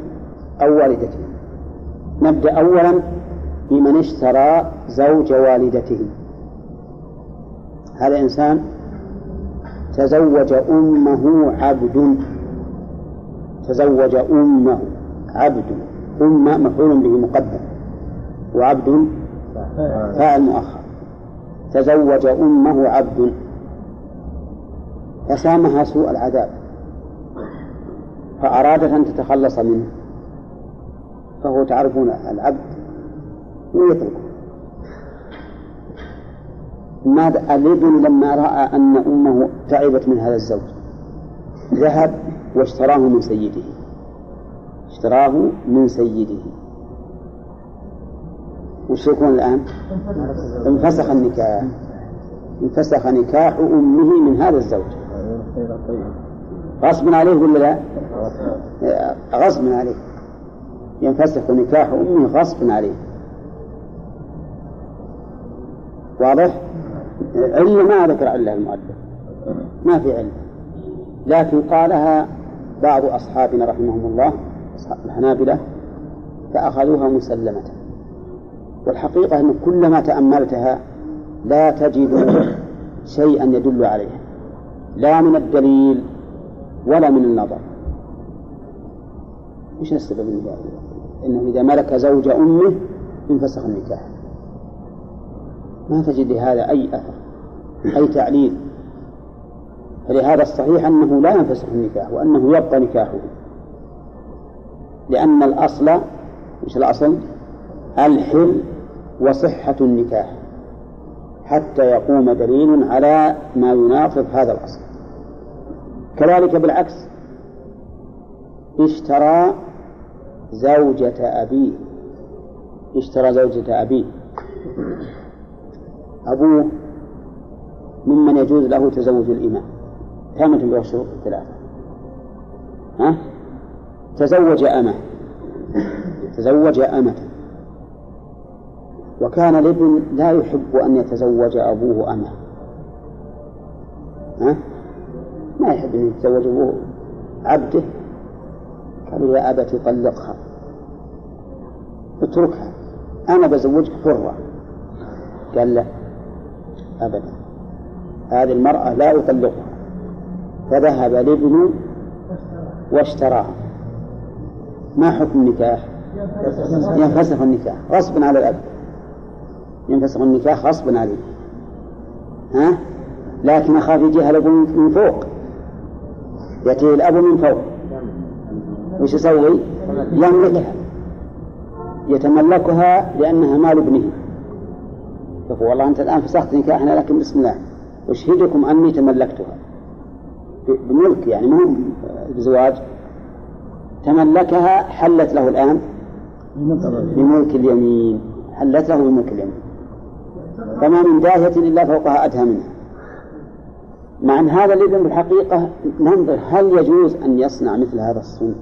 أو والدته. نبدأ أولا بمن اشترى زوج والدته. هذا إنسان تزوج أمه عبد. تزوج أمه عبد. أم مفعول به مقدم. وعبد فاعل مؤخر. تزوج أمه عبد. فسامها سوء العذاب. فأرادت أن تتخلص منه. فهو تعرفون العبد من يتركه ماذا الابن لما رأى أن أمه تعبت من هذا الزوج ذهب واشتراه من سيده. اشتراه من سيده. وش يكون الآن؟ انفسخ النكاح. انفسخ نكاح أمه من هذا الزوج. غصب عليه ولا لا؟ غصب عليه. ينفسخ نكاح أمه غصب عليه. واضح؟ علة ما ذكر علة المؤلف. ما في علة لكن قالها بعض أصحابنا رحمهم الله أصحاب الحنابلة فأخذوها مسلمة. والحقيقة أن كلما تأملتها لا تجد شيئا يدل عليها. لا من الدليل ولا من النظر. وش السبب من ذلك؟ إنه إذا ملك زوج أمه انفسخ النكاح. ما تجد لهذا أي أثر أي تعليل. فلهذا الصحيح أنه لا ينفسخ النكاح وأنه يبقى نكاحه. لأن الأصل إيش الأصل؟ الحل وصحة النكاح. حتى يقوم دليل على ما يناقض هذا الأصل. كذلك بالعكس. اشترى زوجة أبيه. اشترى زوجة أبيه. أبوه ممن يجوز له تزوج الإمام. تامة به الشروط الثلاثة ها؟ تزوج أمة. تزوج أمة. وكان الابن لا يحب أن يتزوج أبوه أمة. ها؟ ما يحب أن يتزوج أبوه عبده قالوا يا أبت طلقها. اتركها. أنا بزوجك حرة. قال لا أبدا. هذه المرأة لا أطلقها. فذهب الابن واشتراها. ما حكم النكاح؟ ينفسخ النكاح. غصبا على الأب. ينفسخ النكاح غصبا عليه. ها؟ لكن أخاف يجيها الأب من فوق. يأتيه الأب من فوق. وش يسوي؟ يملكها يتملكها لأنها مال ابنه. يقول والله أنت الآن فسخت نكاحنا لكن بسم الله. أشهدكم أني تملكتها؟ بملك يعني مو بزواج. تملكها حلت له الآن. بملك اليمين. حلت له بملك اليمين. فما من داهية إلا فوقها أدهى منها. مع أن هذا الابن بالحقيقة ننظر هل يجوز أن يصنع مثل هذا الصنع؟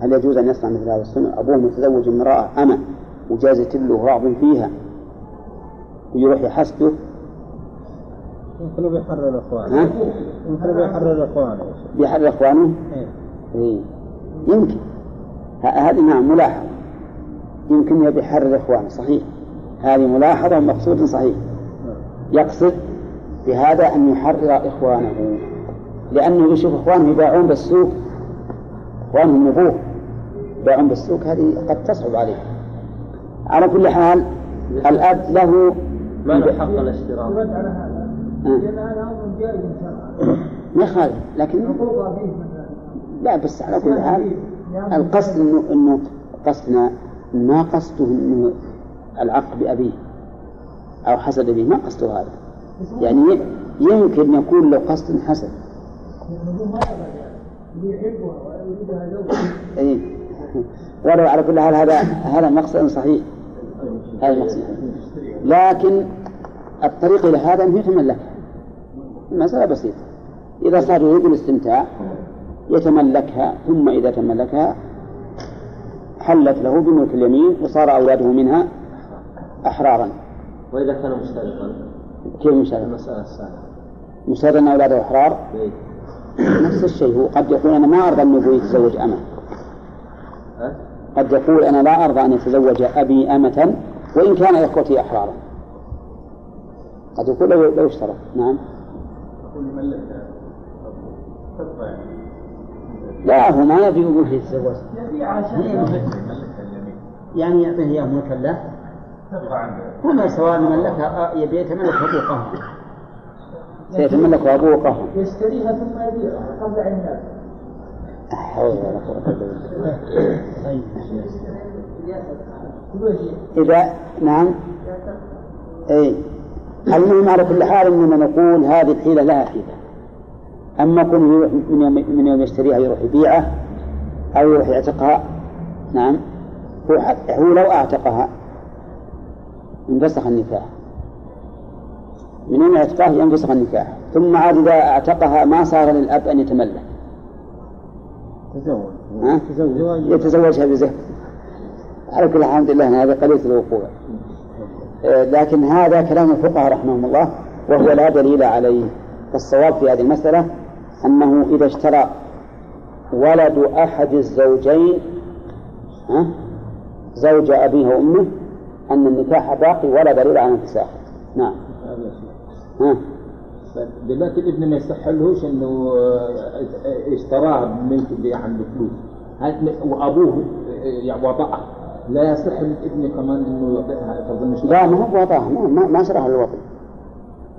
هل يجوز أن يصنع مثل هذا الصنع؟ أبوه متزوج امرأة أمة وجازت له راض فيها ويروح يحسده. يمكن بيحرر إخوانه. يمكن بيحرر إخوانه. بيحرر إخوانه؟ إيه. إيه. يمكن. هذه نعم ملاحظة. يمكن بيحرر إخوانه صحيح. هذه ملاحظة ومقصود صحيح. يقصد بهذا أن يحرر إخوانه. لأنه يشوف إخوانه يباعون بالسوق. إخوانهم أبوه يباعون بالسوق هذه قد تصعب عليه. على كل حال الأب له ما له حق الاشتراك. ما يخالف لكن لا بس على كل حال القصد انه إنه قصدنا ما قصده إنه العق بأبيه أو حسد به ما قصده هذا. يعني يمكن يكون له قصد حسد أي ولو على كل حال هذا هذا مقصد صحيح. هذا مقصد لكن الطريق إلى هذا أنه يتملكها المسألة بسيطة. إذا صار يريد الاستمتاع يتملكها ثم إذا تملكها حلت له بملك اليمين وصار أولاده منها أحرارا. وإذا كان مشتركا؟ كيف مشترك؟ المسألة الثانية. مشترك أن أولاده أحرار إيه. نفس الشيء هو قد يقول أنا ما أرضى أن أبوي يتزوج أمة. ها؟ قد يقول أنا لا أرضى أن يتزوج أبي أمة وإن كان إخوتي أحرارا. قد يقول لو لو اشترط نعم. لا هو ما يبي أبوه يتزوج. يعني يعطيه إياه ملكا له. هما سواء ملكها يبي يتملك أبوه. قهرا سيتملك قهرا يشتريها ثم يبيعها قبل بالله. إذا نعم. أي المهم على كل حال أننا نقول هذه الحيلة لها حيلة. أما كون يروح من يوم من يوم يشتريها يروح يبيعها أو يروح يعتقها نعم. هو هو لو أعتقها. انفسخ النكاح. من يوم يعتقها ينفسخ النكاح. ثم عاد إذا أعتقها ما صار للأب أن يتملك تزوج. ها؟ يتزوجها بزهر. على كل حال الحمد لله هذا قليل الوقوع. آه، لكن هذا كلام الفقهاء رحمهم الله وهو لا دليل عليه. فالصواب في هذه المسألة أنه إذا اشترى ولد أحد الزوجين؟ زوج أبيه وأمه أن النكاح باقي ولا دليل على انفساخه نعم. ها. دلوقتي الابن ما يستحلهوش إنه آه، اشتراها اللي عنده فلوس. وأبوه آه، يعني وطأه لا يصح للابن كمان إنه تظن لا ما هو وطاه ما ما, ما شرح الوطن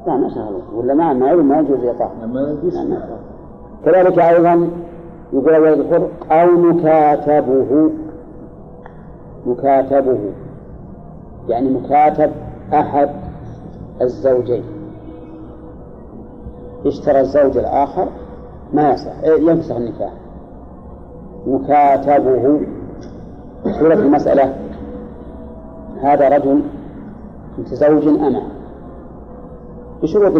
لا ما شرح الوطن ولا ما ما ما يجوز يطاه ما يجوز. كذلك أيضا يقول ولد الحر أو مكاتبه. مكاتبه. يعني مكاتب أحد الزوجين. اشترى الزوج الآخر ما يصح إيه، ينفسخ النكاح. مكاتبه سورة المسألة. هذا رجل متزوج أمة بشروط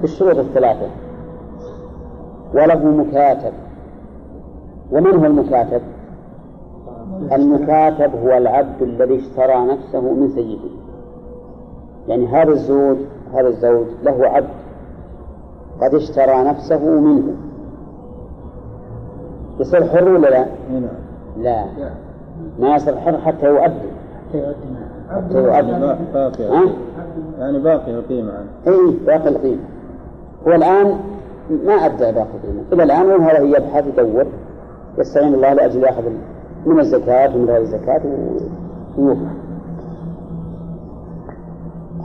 بالشروط الثلاثة. وله مكاتب. ومن هو المكاتب؟ المكاتب هو العبد الذي اشترى نفسه من سيده. يعني هذا الزوج هذا الزوج له عبد قد اشترى نفسه منه. يصير حر ولا لا؟ لا. ما يصير حر حتى يؤدي. حتى يؤدي باقي؟ يعني باقي القيمة. عنه اي باقي القيمة. هو الآن ما أدى باقي القيمة. إلى الآن وهو يبحث يدور يستعين الله لأجل يأخذ من الزكاة ومن غير الزكاة ويوفى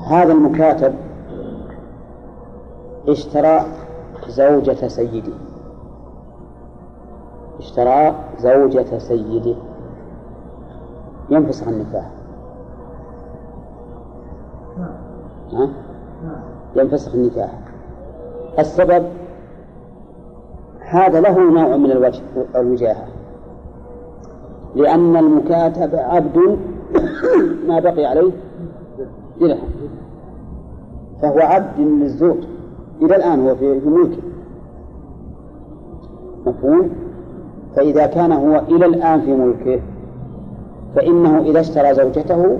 هذا المكاتب اشترى زوجة سيده. اشترى زوجة سيده. ينفسخ النكاح. ها؟ ينفسخ النكاح. السبب؟ هذا له نوع من الوجه الوجاهة. لأن المكاتب عبد ما بقي عليه درهم فهو عبد للزوج إلى الآن هو في ملكه. مفهوم؟ فإذا كان هو إلى الآن في ملكه فإنه إذا اشترى زوجته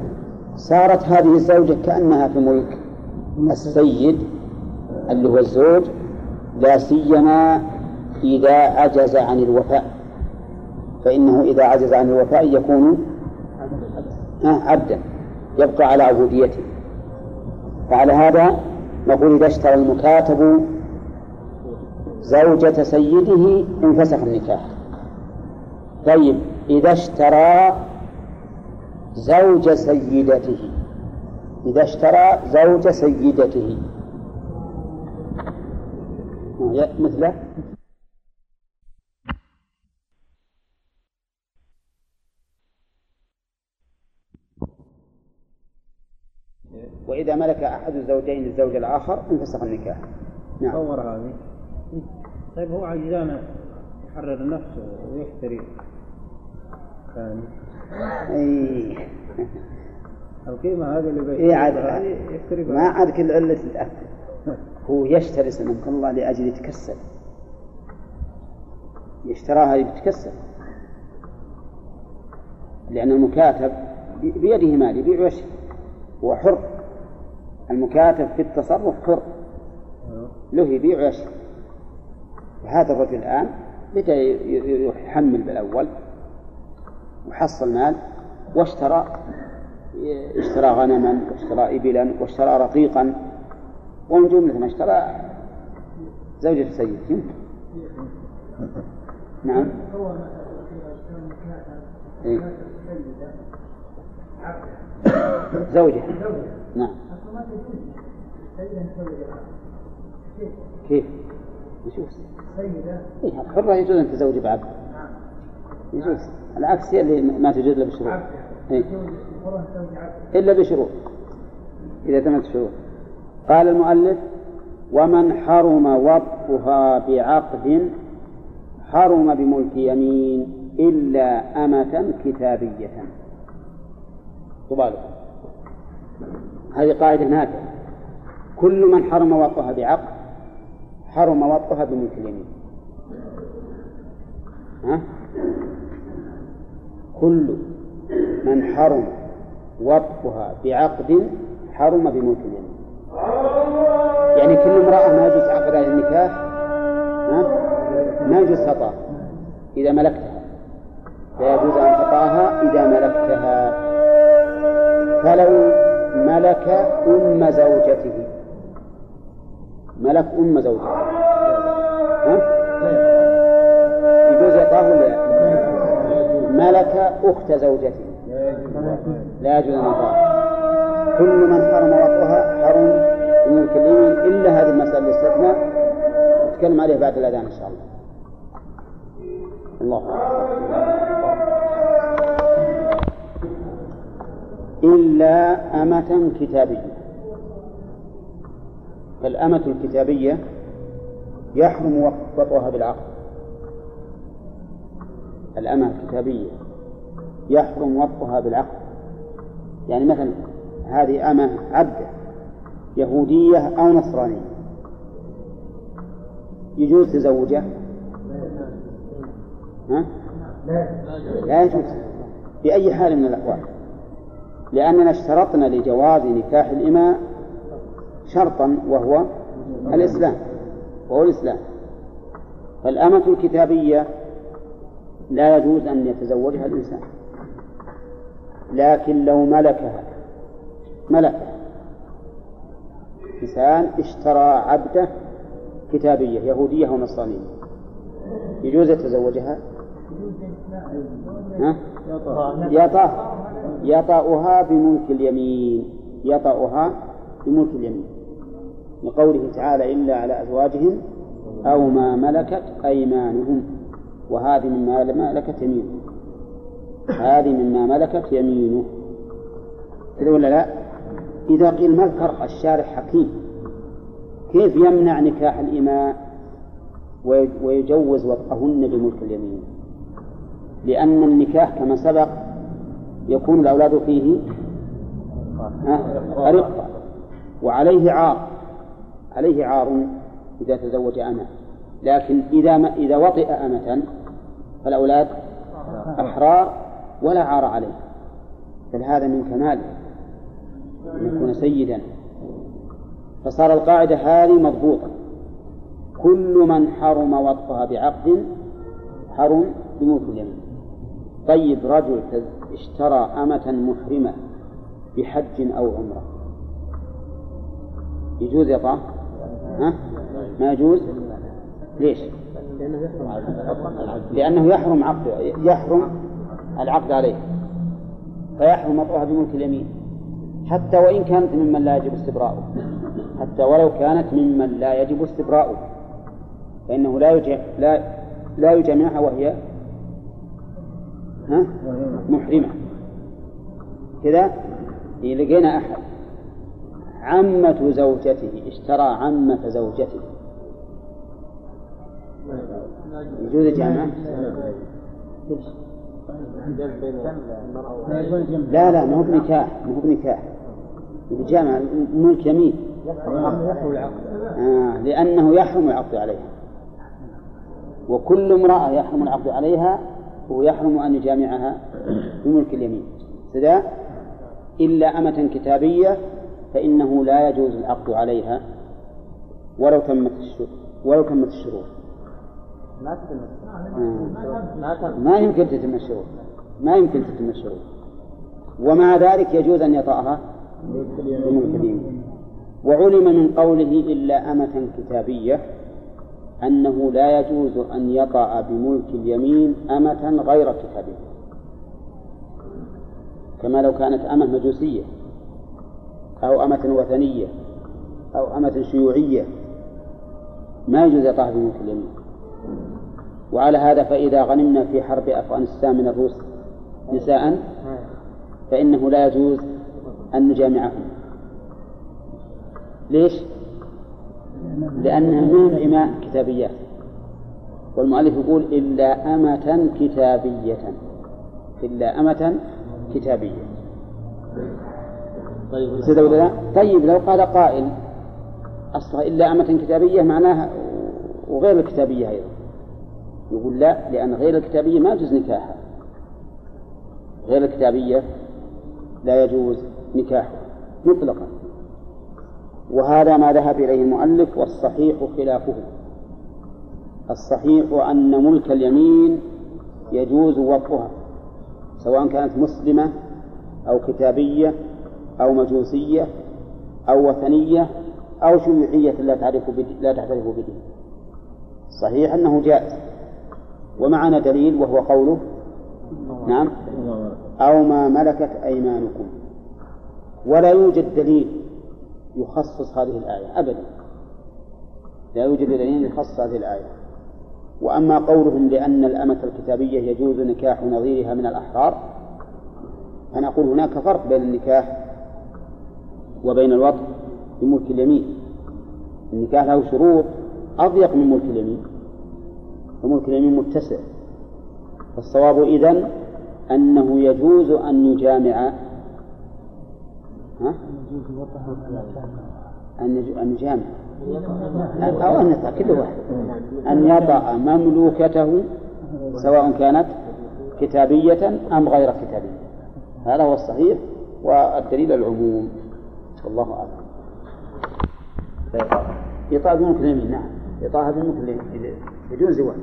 صارت هذه الزوجة كأنها في ملك. السيد اللي هو الزوج لا سيما إذا عجز عن الوفاء. فإنه إذا عجز عن الوفاء يكون عبدا يبقى على عبوديته. فعلى هذا نقول إذا اشترى المكاتب زوجة سيده انفسخ النكاح. طيب إذا اشترى زوج سيدته إذا اشترى زوج سيدته مثله؟ وإذا ملك أحد الزوجين الزوج الآخر انفسخ النكاح. نعم. صور هذه؟ طيب هو عجزان يحرر نفسه ويشتري ثاني. أي القيمة هذه اللي بيشتري إيه ما عاد كل علة الأب. هو يشتري سنمك الله لأجل يتكسب يشتراها يتكسب لأن المكاتب بي- بيده مال يبيع ويشتري. هو حر. المكاتب في التصرف حر له يبيع ويشتري. وهذا الرجل الآن بدأ يحمل بالأول وحصل مال واشترى اشترى غنما واشترى إبلا واشترى رقيقا. ومن جملة ما اشترى زوجة سيد. نعم. إيه. زوجة. نعم. كيف؟ نشوف إيه الحرة يجوز أن تزوج بعبد يجوز. العكس هي اللي ما تجوز إلا بشروط. إيه؟ إلا بشروط. إذا تمت الشروط قال المؤلف ومن حرم وطئها بعقد حرم بملك يمين إلا أمة كتابية. تبالغ. هذه قاعدة نافعة. كل من حرم وطئها بعقد حرم وطئها بملك اليمين ها؟ كل من حرم وطئها بعقد حرم بملك اليمين يعني كل امرأة ما يجوز عقدها للنكاح ها؟ ما يجوز خطأ إذا ملكتها. لا يجوز أن تطاها إذا ملكتها. فلو ملك أم زوجته. ملك أم زوجته. ها؟ يجوز إعطاه ولا لا؟ ملك أخت زوجته. لا يجوز أن كل من حرم وطئها حرم. بملك اليمين إلا هذه المسألة الاستثناء نتكلم عليها بعد الأذان إن شاء الله. الله إلا أمة كتابية. فالأمة الكتابية يحرم وطئها بالعقد الأمة الكتابية يحرم وطئها بالعقد يعني مثلا هذه أمة عبدة يهودية أو نصرانية. يجوز تزوجه ها؟ لا يجوز. بأي حال من الأحوال؟ لأننا اشترطنا لجواز نكاح الإماء شرطا وهو الإسلام وهو الإسلام فالأمة الكتابية لا يجوز أن يتزوجها الإنسان لكن لو ملكها ملكها إنسان اشترى عبده كتابية يهودية أو نصرانية يجوز يتزوجها ها؟ يطأ يطأها بملك اليمين. يطأها بملك اليمين. لقوله تعالى إلا على أزواجهم أو ما ملكت أيمانهم. وهذه مما ملكت يمينه. هذه مما ملكت يمينه. كذا ولا لا؟ إذا قيل ما الفرق الشارع حكيم؟ كيف يمنع نكاح الإماء ويجوز وطئهن بملك اليمين؟ لأن النكاح كما سبق يكون الأولاد فيه رقة وعليه عار عليه عار إذا تزوج أمة لكن إذا ما إذا وطئ أمة فالأولاد أحرار ولا عار عليه. بل هذا من كماله أن يكون سيدا. فصار القاعدة هذه مضبوطة. كل من حرم وطئها بعقد حرم بموت اليمين. طيب رجل اشترى أمة محرمة بحج أو عمرة يجوز يطأ؟ ها؟ ما يجوز؟ ليش؟ لأنه يحرم عقده يحرم العقد عليه فيحرم وطئها بملك اليمين حتى وإن كانت ممن لا يجب استبراؤه حتى ولو كانت ممن لا يجب استبراؤه فإنه لا لا لا يجامعها وهي ها؟ محرمة. كذا؟ لقينا أحد. عمة زوجته اشترى عمة زوجته. يجوز الجامعة؟ لا لا ما هو بنكاح ما هو بنكاح. الجامعة ملك يمين. آه لأنه يحرم العقد عليها. وكل امرأة يحرم العقد عليها ويحرم أن يجامعها بملك اليمين. كذا إلا أمة كتابية فإنه لا يجوز العقد عليها ولو تمت الشروط ولو تمت الشروط. ما تتم. ما يمكن تتم الشروط. ما يمكن تتم الشروط. ومع ذلك يجوز أن يطأها بملك اليمين. وعلم من قوله إلا أمة كتابية أنه لا يجوز أن يطأ بملك اليمين أمة غير كتابية كما لو كانت أمة مجوسية أو أمة وثنية أو أمة شيوعية ما يجوز يطأها بملك اليمين. وعلى هذا فإذا غنمنا في حرب أفغانستان من الروس نساء فإنه لا يجوز أن نجامعهم. ليش؟ لأنها من إماء كتابيات. والمؤلف يقول إلا أمة كتابية. إلا أمة كتابية. طيب. سيدة ولا لا؟ طيب لو قال قائل أصلا إلا أمة كتابية معناها وغير الكتابية أيضا. يقول لا لأن غير الكتابية ما يجوز نكاحها. غير الكتابية لا يجوز نكاحها مطلقا. وهذا ما ذهب إليه المؤلف والصحيح خلافه. الصحيح أن ملك اليمين يجوز وطئها سواء كانت مسلمة أو كتابية أو مجوسية أو وثنية أو شيوعية لا تعرف لا تعترف بدين صحيح أنه جائز. ومعنا دليل وهو قوله نعم أو ما ملكت أيمانكم. ولا يوجد دليل يخصص هذه الآية أبدا. لا يوجد دليل يخصص هذه الآية. وأما قولهم لأن الأمة الكتابية يجوز نكاح نظيرها من الأحرار فنقول هناك فرق بين النكاح وبين الوطن بملك اليمين. النكاح له شروط أضيق من ملك اليمين وملك اليمين متسع. فالصواب إذن أنه يجوز أن يجامع؟ أن يجامع أو أن يطأ كل واحد. أن يطأ مملوكته سواء كانت كتابية أم غير كتابية. هذا هو الصحيح والدليل العموم. والله أعلم. إيطاء بملك اليمين نعم. إيطاء بملك بدون زواج.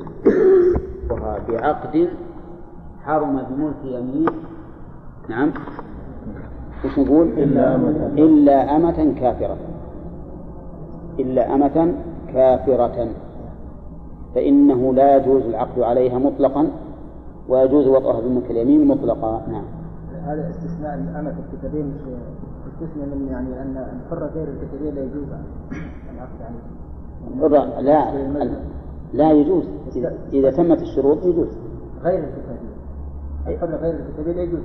بعقد حرم بملك يمين. نعم. وش نقول؟ إلا أمة. إلا أمة كافرة. إلا أمة كافرة. فإنه لا يجوز العقد عليها مطلقا ويجوز وطئها بملك اليمين مطلقا. نعم. هذا استثناء الأمة الكتابية مش استثناء من يعني أن الحرة غير الكتابية لا يجوز. العقد عليها لا لا يجوز. إذا تمت الشروط يجوز. غير الكتابية الحرة غير الكتابية لا يجوز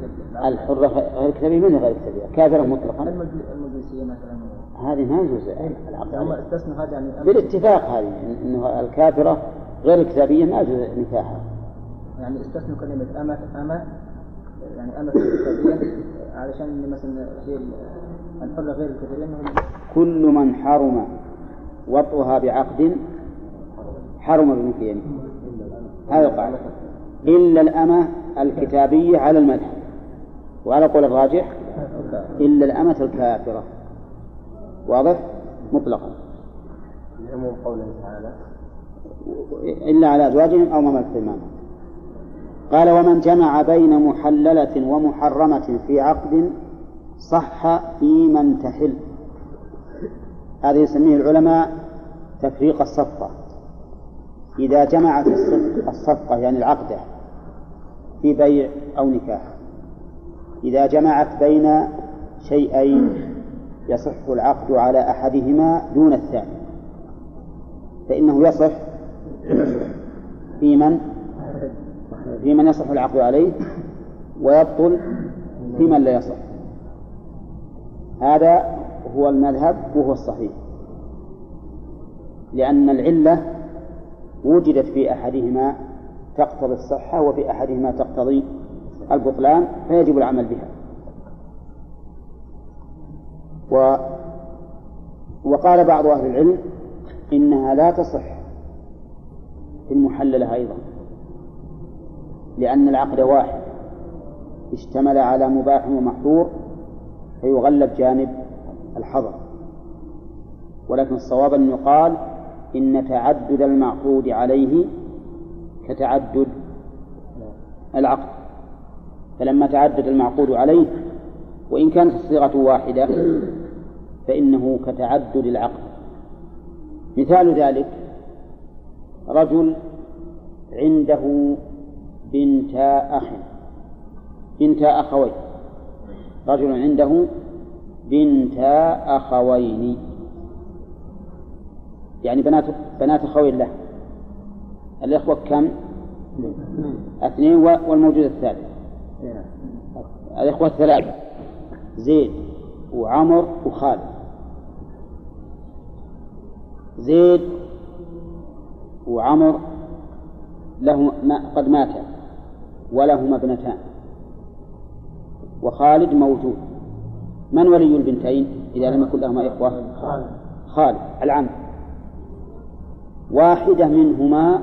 الحرة غير الكتابية من غير الكتابية؟ كافرة مطلقا؟ المجلسية مثلا. هذه ما يجوز. العقد استثنوا هذا يعني بالاتفاق هذه إنه الكافرة غير الكتابية ما يجوز نكاحها. يعني استثنوا كلمة أمة أمة يعني أمة الكتابية علشان مثلا هي الحرة غير الكتابية. كل من حرم وطئها بعقد حرم بالمكيين هذا القاعدة. إلا الأمة الكتابية على المذهب وعلى قول الراجح إلا الأمة الكافرة. واضح؟ مطلقا. لعموم قوله تعالى. إلا على أزواجهم أو ما ملكت أيمانهم قال ومن جمع بين محللة ومحرمة في عقد صح في من تحل. هذا يسميه العلماء تفريق الصفقة. إذا جمعت الصفقة يعني العقدة في بيع أو نكاح. إذا جمعت بين شيئين يصح العقد على أحدهما دون الثاني. فإنه يصح في من؟ في من يصح العقد عليه ويبطل في من لا يصح. هذا هو المذهب وهو الصحيح. لأن العلة وجدت في أحدهما تقتضي الصحة وفي أحدهما تقتضي البطلان فيجب العمل بها. و وقال بعض أهل العلم إنها لا تصح في المحللة أيضا لأن العقد واحد اشتمل على مباح ومحظور فيغلب جانب الحظر. ولكن الصواب أن يقال إن تعدد المعقود عليه كتعدد العقد. فلما تعدد المعقود عليه وإن كانت الصيغة واحدة فإنه كتعدد العقد. مثال ذلك رجل عنده بنتا أخ. بنتا أخوين. رجل عنده بنتا أخوين. يعني بنات بنات خوين له. الإخوة كم؟ اثنين. والموجود الثالث. الإخوة الثلاثة زيد وعمر وخالد. زيد وعمر له ما قد ماتا ولهما ابنتان. وخالد موجود. من ولي البنتين إذا لم يكن لهما إخوة؟ خالد العم. واحدة منهما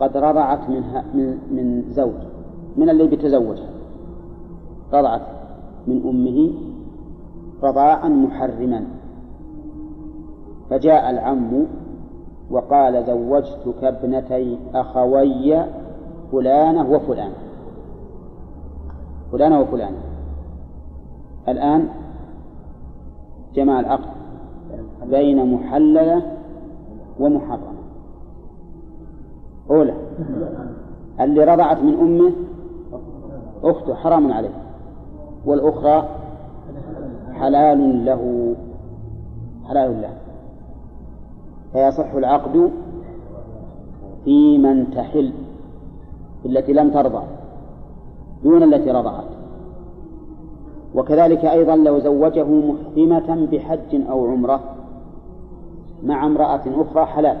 قد رضعت منها من من زوج من الذي بيتزوجها رضعت من أمه رضاعا محرما. فجاء العم وقال زوجتك ابنتي أخوي فلانة وفلانة فلانة وفلانة الآن جمع العقد بين محللة ومحرمة أولى. اللي رضعت من أمه أخته حرام عليه. والأخرى حلال له. حلال له. فيصح العقد في من تحل التي لم ترضع دون التي رضعت. وكذلك أيضا لو زوجه محرمة بحج أو عمرة مع امرأة أخرى حلال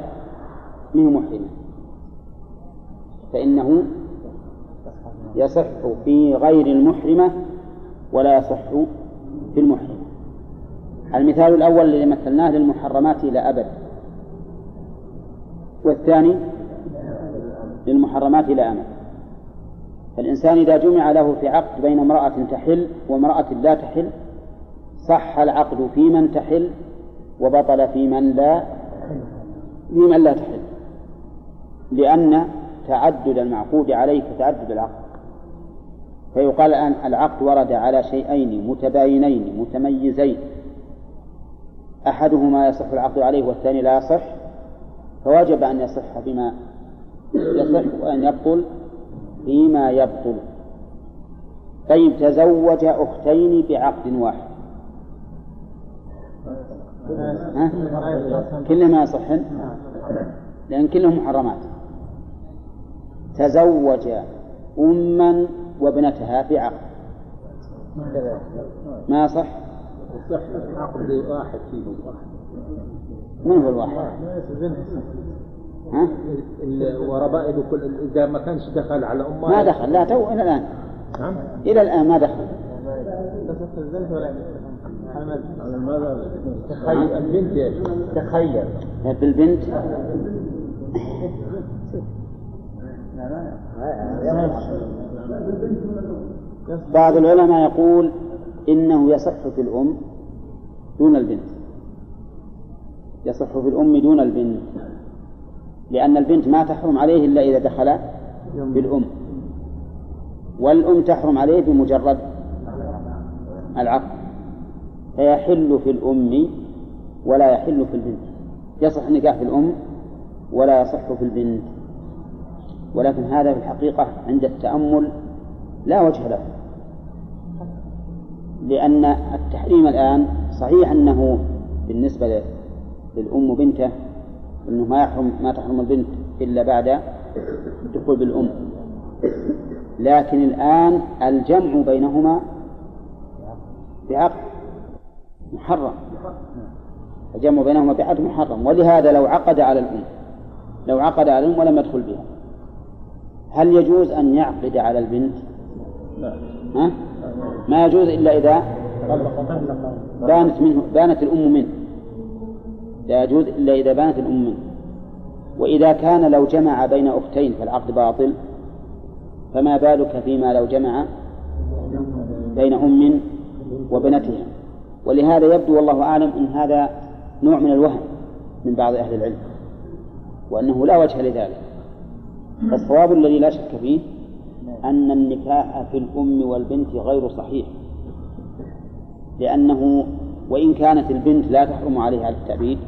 منه محرمة فإنه يصح في غير المحرمة ولا يصح في المحرمة المثال الأول الذي مثلناه للمحرمات إلى أبد. والثاني للمحرمات إلى أمد. فالإنسان إذا جمع له في عقد بين امرأة تحل وامرأة لا تحل صح العقد في من تحل وبطل في من لا في من لا تحل. لأن تعدد المعقود عليه كتعدد العقد. فيقال الآن العقد ورد على شيئين متباينين متميزين. أحدهما يصح العقد عليه والثاني لا يصح. فوجب أن يصح بما يصح وأن يبطل فيما يبطل. طيب تزوج أختين بعقد واحد؟ كلهما يصحن؟ لأن كلهم محرمات. تزوج أما وابنتها في عقد. ما صح؟ صح عقد واحد فيهم من هو الواحد؟ ها؟ وربائل كل اذا ما كانش دخل. على امه ما دخل لا تو إلى الآن. نعم إلى الآن ما دخل. تخيل. البنت؟ تخيل. بالبنت؟ بعض العلماء يقول إنه يصح في الأم دون البنت. يصح في الأم دون البنت. لأن البنت ما تحرم عليه إلا إذا دخل بالأم والأم تحرم عليه بمجرد العقد. فيحل في الأم ولا يحل في البنت. يصح النكاح في الأم ولا يصح في البنت. ولكن هذا في الحقيقة عند التأمل لا وجه له. لأن التحريم الآن صحيح أنه بالنسبة للأم وبنته أنه ما يحرم ما تحرم البنت إلا بعد الدخول بالأم. لكن الآن الجمع بينهما بعقد محرم. الجمع بينهما بعقد محرم. ولهذا لو عقد على الأم لو عقد على الأم ولم يدخل بها. هل يجوز أن يعقد على البنت؟ ها؟ ما يجوز إلا إذا بانت منه بانت الأم منه. لا يجوز إلا إذا بانت الأم منه. وإذا كان لو جمع بين أختين فالعقد باطل فما بالك فيما لو جمع بين أم وبنتها؟ ولهذا يبدو والله أعلم أن هذا نوع من الوهم من بعض أهل العلم وأنه لا وجه لذلك. فالصواب الذي لا شك فيه أن النكاح في الأم والبنت غير صحيح لأنه وإن كانت البنت لا تحرم عليها على التأبيد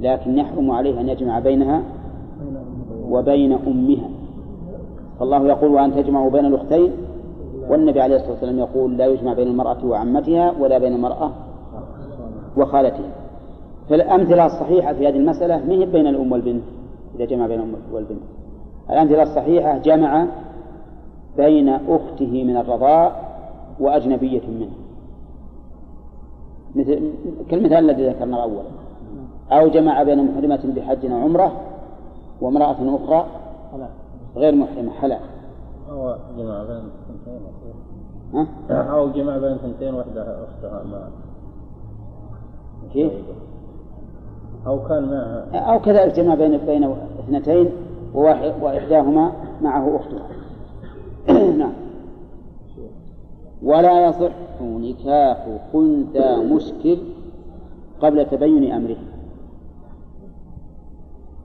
لكن يحرم عليها أن يجمع بينها وبين أمها. فالله يقول وأن تجمعوا بين الأختين؟ والنبي عليه الصلاة والسلام يقول لا يجمع بين المرأة وعمتها ولا بين المرأة وخالتها. فالأمثلة الصحيحة في هذه المسألة ما هي بين الأم والبنت؟ إذا جمع بين الأم والبنت. الأمثلة الصحيحة جمع بين أخته من الرضاء وأجنبية منه. مثل كالمثال الذي ذكرنا أولا أو جمع بين محرمة بحج أو عمرة وامرأة أخرى غير محرمة حلال. أو جمع بين ثنتين؟ أو جمع بين ثنتين واحدة أختها ما كيف؟ أو كان معها. أو كذلك جمع بين بين اثنتين وإحداهما معه أختها (clears throat) نعم. ولا يصح نكاح خنثى مشكل قبل تبين أمره.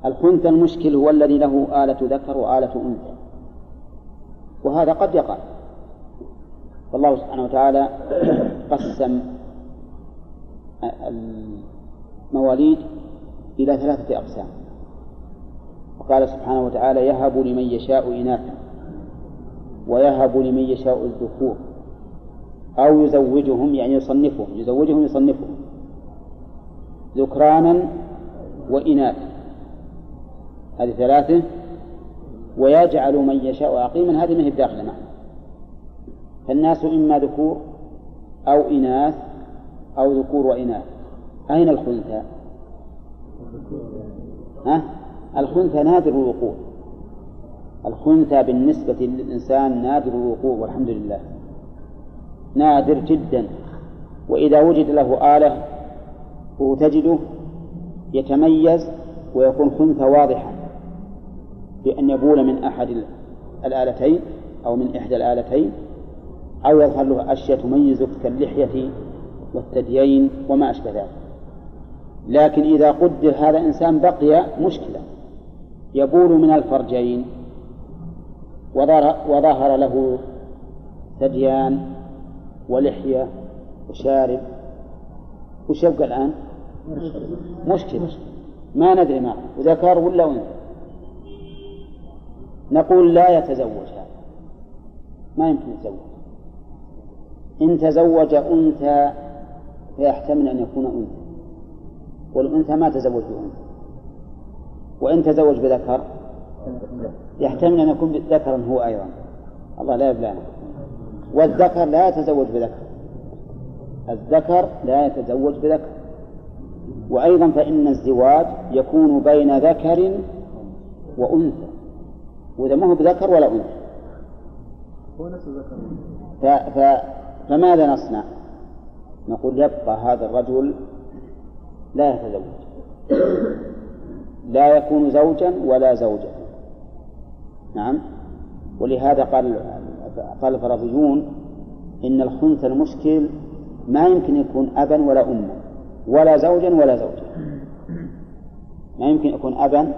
الخنثى المشكل هو الذي له آلة ذكر وآلة أنثى. وهذا قد يقع. فالله سبحانه وتعالى (clears throat) قسم المواليد إلى ثلاثة أقسام. وقال سبحانه وتعالى يهب لمن يشاء إناثا ويهب لمن يشاء الذكور أو يزوجهم يعني يصنفهم يزوجهم يصنفهم ذكرانا وإناثا هذه ثلاثة ويجعل من يشاء عقيما هذه ما هي معنا فالناس إما ذكور أو إناث أو ذكور وإناث أين الخنثى؟ ها؟ الخنثى نادر الوقوع. الخنثى بالنسبة للإنسان نادر الوقوع والحمد لله. نادر جدا. وإذا وجد له آلة تجده يتميز ويكون خنثى واضحا بأن يبول من أحد الآلتين أو من إحدى الآلتين أو يظهر له أشياء تميزه كاللحية والثديين وما أشبه ذلك. لكن إذا قدر هذا إنسان بقي مشكلة. يبول من الفرجين. وظهر له ثديان ولحية وشارب. وش يبقى الآن؟ مشكلة. ما ندري ما. وذكر ولا أنثى نقول لا يتزوج هذا ما يمكن يتزوج. إن تزوج أنثى فيحتمل أن يكون أنثى. والأنثى ما تزوج بأنثى. وإن تزوج بذكر يحتمل أن يكون ذكرا هو أيضا. الله لا يبلانا والذكر لا يتزوج بذكر. الذكر لا يتزوج بذكر. وأيضا فإن الزواج يكون بين ذكر وأنثى. وإذا ما هو بذكر ولا أنثى. هو نفس الذكر. ف... ف... فماذا نصنع؟ نقول يبقى هذا الرجل لا يتزوج. لا يكون زوجا ولا زوجة. نعم. ولهذا قال قال الفرضيون إن الخنث المشكل ما يمكن يكون أبا ولا أما ولا زوجا ولا زوجة. ما يمكن يكون أبا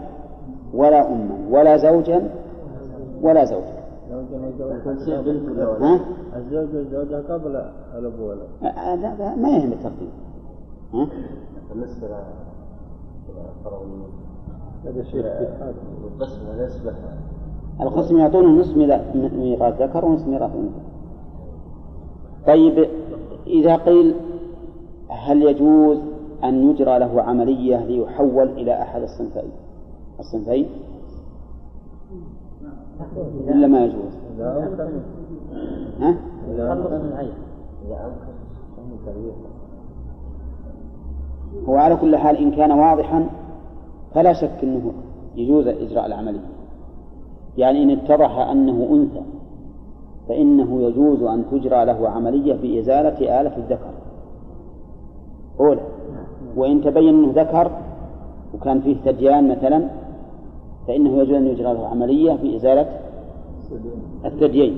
ولا أما ولا زوجا ولا زوجة. ها؟ الزوج والزوجة قبل الأب والأب لا ما يهم الترتيب ها؟ بالنسبة هذا شيء اتحاد القسم يعطونه نصف ميراث ذكر ونصف ميراث أنثى. طيب إذا قيل هل يجوز أن يجرى له عملية ليحول إلى أحد الصنفين؟ الصنفين؟ ولا ما يجوز؟ ها؟ هو على كل حال إن كان واضحا فلا شك أنه يجوز إجراء العملية يعني إن اتضح أنه أنثى فإنه يجوز أن تجرى له عملية بإزالة آلة الذكر. أولى. وإن تبين أنه ذكر وكان فيه ثديان مثلا فإنه يجوز أن يجرى له عملية بإزالة الثديين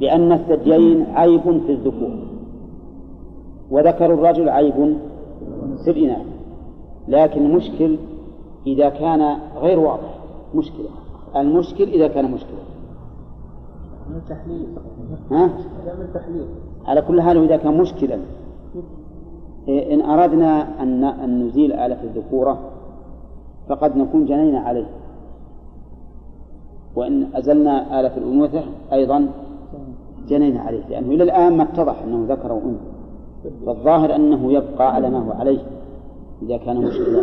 لأن الثديين عيب في الذكور. وذكر الرجل عيب في الإناث. لكن المشكل إذا كان غير واضح. مشكلة. المشكل إذا كان مشكلة. من تحليل. ها؟ من تحليل. على كل حال إذا كان مشكلا. إيه، إن أردنا أن أن نزيل آلة الذكورة فقد نكون جنينا عليه. وإن أزلنا آلة الأنوثة أيضا جنينا عليه لأنه إلى الآن ما اتضح أنه ذكر وأنثى فالظاهر أنه يبقى على ما هو عليه إذا كان مشكلا.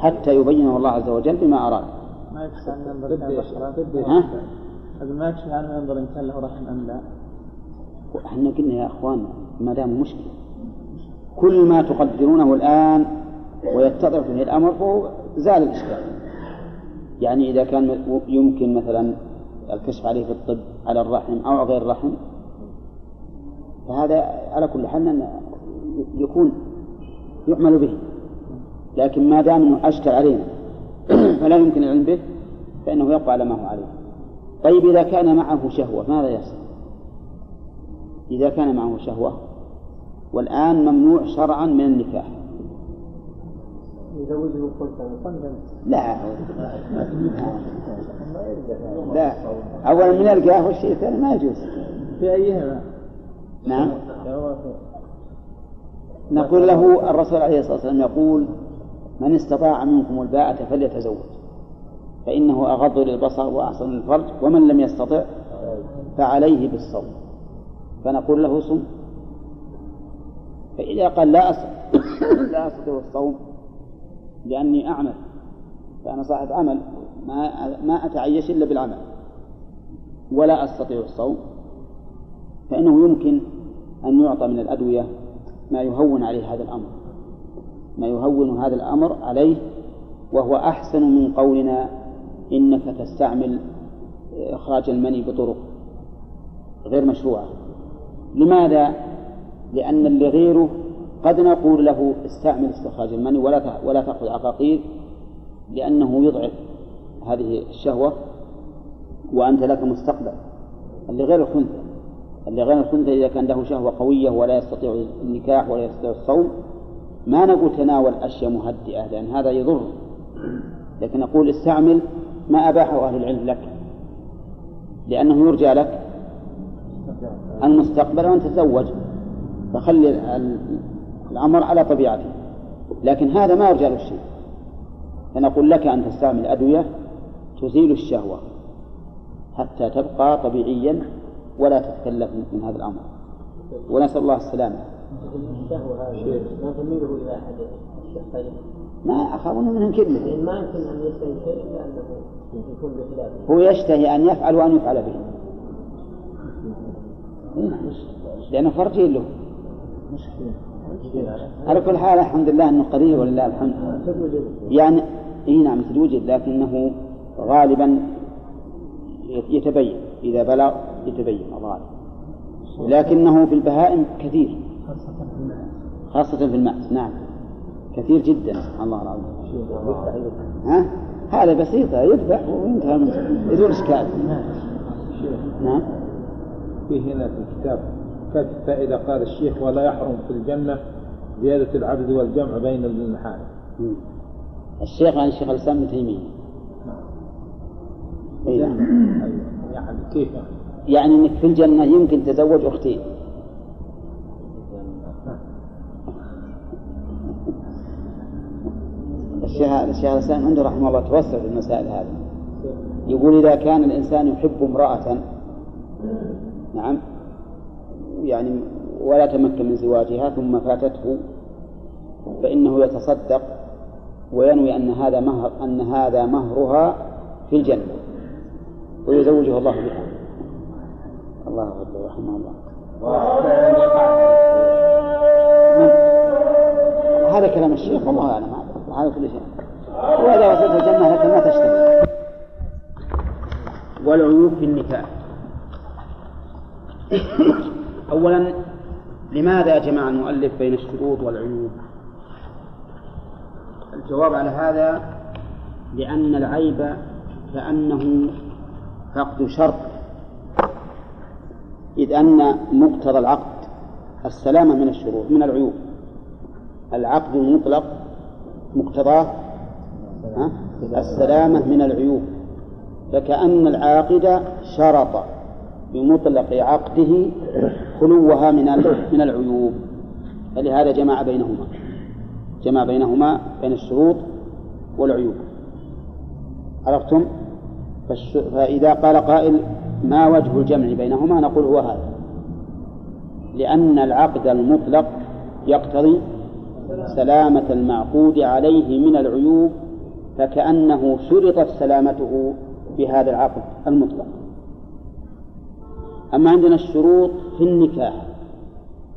حتى يبينه الله عز وجل بما أراد. ما يكفي أن ينظر إن كان ذكرا ها؟ هذا ما يكفي ينظر إن كان له رحم أم لا. إحنا قلنا يا أخوان ما دام مشكلة. كل ما تقدرونه الآن ويتضح فيه الأمر فهو زال الإشكال. يعني إذا كان يمكن مثلا الكشف عليه في الطب على الرحم أو غير الرحم فهذا على كل حال أن يكون يعمل به. لكن ما دام أنه أشكل علينا (clears throat) فلا يمكن العلم به فإنه يبقى على ما هو عليه. طيب إذا كان معه شهوة ماذا يصنع؟ إذا كان معه شهوة والآن ممنوع شرعا من النكاح. لا. لا. أولا من القاه والشيء الثاني ما يجوز. في أيهما؟ نعم. نقول له الرسول عليه الصلاة والسلام يقول من استطاع منكم الباءة فليتزوج. فإنه أغض للبصر وأحسن للفرج ومن لم يستطع فعليه بالصوم. فنقول له صم. فإذا قال لا أستطيع (coughs) لا أستطيع الصوم لأني أعمل فأنا صاحب عمل ما ما أتعيش إلا بالعمل. ولا أستطيع الصوم. فإنه يمكن أن يعطى من الأدوية ما يهون عليه هذا الأمر. ما يهون هذا الأمر عليه وهو أحسن من قولنا إنك تستعمل إخراج المني بطرق غير مشروعة لماذا؟ لأن اللي غيره قد نقول له استعمل استخراج المني ولا ولا تأخذ عقاقير لأنه يضعف هذه الشهوة وأنت لك مستقبل اللي غير الخنثى اللي غير الخنثى إذا كان له شهوة قوية ولا يستطيع النكاح ولا يستطيع الصوم ما نقول تناول أشياء مهدئة لأن هذا يضر. لكن نقول استعمل ما أباحه أهل العلم لك لأنه يرجى لك المستقبل وأن تتزوج. فخلي الأمر على طبيعته. لكن هذا ما يرجى له الشيء. فنقول لك أن تستعمل أدوية تزيل الشهوة حتى تبقى طبيعيا ولا تتكلف من هذا الأمر. ونسأل الله السلامة. الشهوة هذه ما تميله إلى أحد الشخصين ما أخافون منهم كلمة. لأن ما يمكن أن يشتهي شيء إلا أنه يكون بخلافه هو يشتهي أن يفعل وأن يفعل به. لأنه فرجين له. على كل حال الحمد لله أنه قريب ولله الحمد. يعني اي نعم مثل وجد لكنه غالبا يتبين. إذا بلغ يتبين الغالب لكنه في البهائم كثير. خاصة في المأس نعم. كثير جدا. سبحان الله العظيم. ها؟ هذا بسيطة. يذبح وينتهى منه. بدون إشكال. نعم. في هنا في الكتاب. فإذا قال الشيخ ولا يحرم في الجنة زيادة العبد والجمع بين المحارم. الشيخ عن الشيخ الإسلام ابن تيمية. نعم. يعني كيف؟ يعني إنك في الجنة يمكن تزوج أختين. الشيخ الاسلام عنده رحمه الله توسع في المسائل هذه. يقول إذا كان الإنسان يحب امرأة نعم يعني ولا تمكن من زواجها ثم فاتته فإنه يتصدق وينوي أن هذا مهر أن هذا مهرها في الجنة ويزوجها الله بها. الله أكبر رحمه الله. هذا كلام الشيخ والله أعلم. هذا كل شيء. وإذا وصلت الجنة لكن ما تشتهي. والعيوب في النكاح. أولا لماذا جمع المؤلف بين الشروط والعيوب؟ الجواب على هذا لأن العيب كأنه فقد شرط إذ أن مقتضى العقد السلامة من الشروط من العيوب. العقد المطلق مقتضاه السلامة من العيوب. فكأن العاقد شرط بمطلق عقده خلوها من من العيوب. فلهذا جمع بينهما. جمع بينهما بين الشروط والعيوب. عرفتم؟ فإذا قال قائل ما وجه الجمع بينهما نقول هو هذا. لأن العقد المطلق يقتضي سلامة المعقود عليه من العيوب فكأنه شرطت سلامته بهذا العقد المطلق. أما عندنا الشروط في النكاح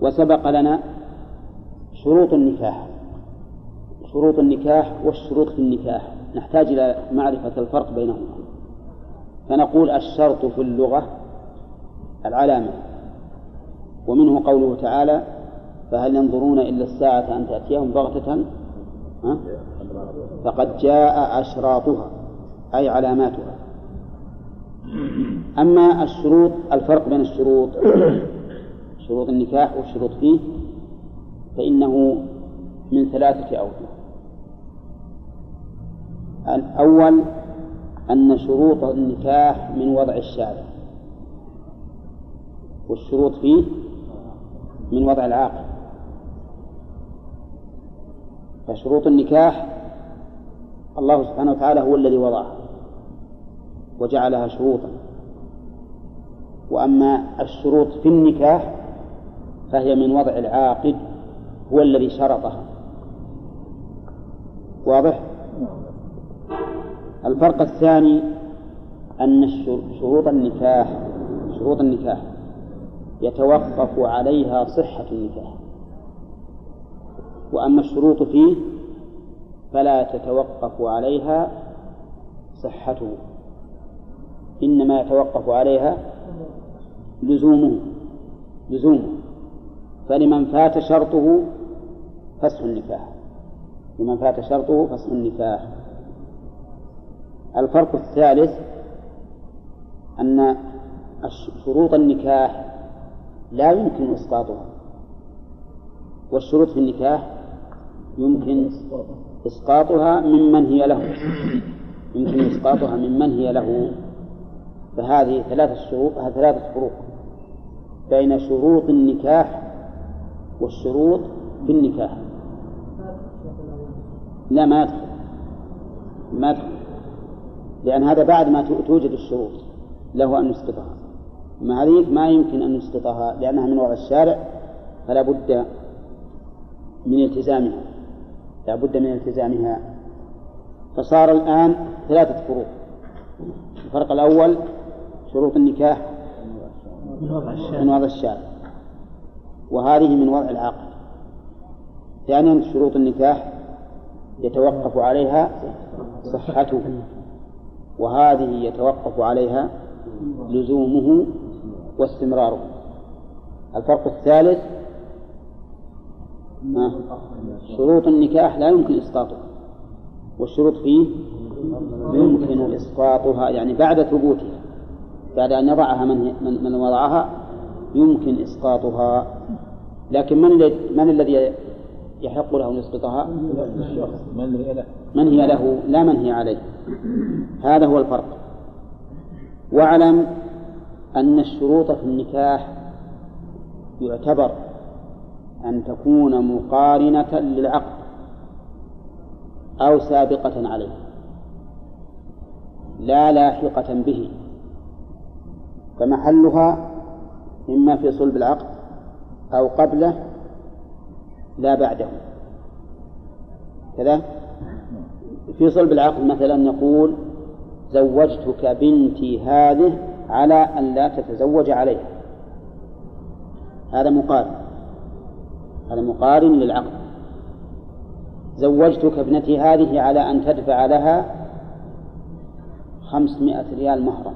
وسبق لنا شروط النكاح شروط النكاح والشروط في النكاح. نحتاج إلى معرفة الفرق بينهما. فنقول الشرط في اللغة العلامة ومنه قوله تعالى فهل ينظرون إلا الساعة أن تأتيهم بغتة؟ فقد جاء أشراطها أي علاماتها. أما الشروط الفرق بين الشروط شروط النكاح والشروط فيه فإنه من ثلاثة أوجه. الأول أن شروط النكاح من وضع الشارع والشروط فيه من وضع العاقل. فشروط النكاح الله سبحانه وتعالى هو الذي وضعها وجعلها شروطا. وأما الشروط في النكاح فهي من وضع العاقد هو الذي شرطها. واضح؟ الفرق الثاني أن شروط النكاح شروط النكاح يتوقف عليها صحة النكاح. وأما الشروط فيه فلا تتوقف عليها صحته. إنما يتوقف عليها لزومه لزومه فلمن فات شرطه فسخ النكاح لمن فات شرطه فسخ النكاح الفرق الثالث أن شروط النكاح لا يمكن إسقاطها. والشروط في النكاح يمكن إسقاطها ممن هي له. يمكن إسقاطها ممن هي له. فهذه ثلاثة شروط ثلاثة فروق بين شروط النكاح والشروط في النكاح لا ما يدخل. ما يدخل. لأن هذا بعد ما توجد الشروط. له أن يسقطها. أما هذه ما يمكن أن يسقطها لأنها من وضع الشارع فلا بد من التزامها. لا بد من التزامها. فصار الآن ثلاثة فروق. الفرق الأول شروط النكاح من وضع الشارع. وهذه من وضع العقل ثانيا شروط النكاح يتوقف عليها صحته. وهذه يتوقف عليها لزومه واستمراره. الفرق الثالث شروط النكاح لا يمكن إسقاطها. والشروط فيه يمكن إسقاطها يعني بعد ثبوتها بعد أن يضعها من من وضعها يمكن إسقاطها. لكن من من الذي يحق له أن يسقطها؟ من هي له؟ لا من هي عليه. هذا هو الفرق. واعلم أن الشروط في النكاح يعتبر أن تكون مقارنة للعقد أو سابقة عليه لا لاحقة به فمحلها إما في صلب العقد أو قبله لا بعده. كذا؟ في صلب العقد مثلا نقول زوجتك بنتي هذه على أن لا تتزوج عليها. هذا مقارن هذا مقارن للعقد زوجتك ابنتي هذه على أن تدفع لها خمسمائة ريال مهرا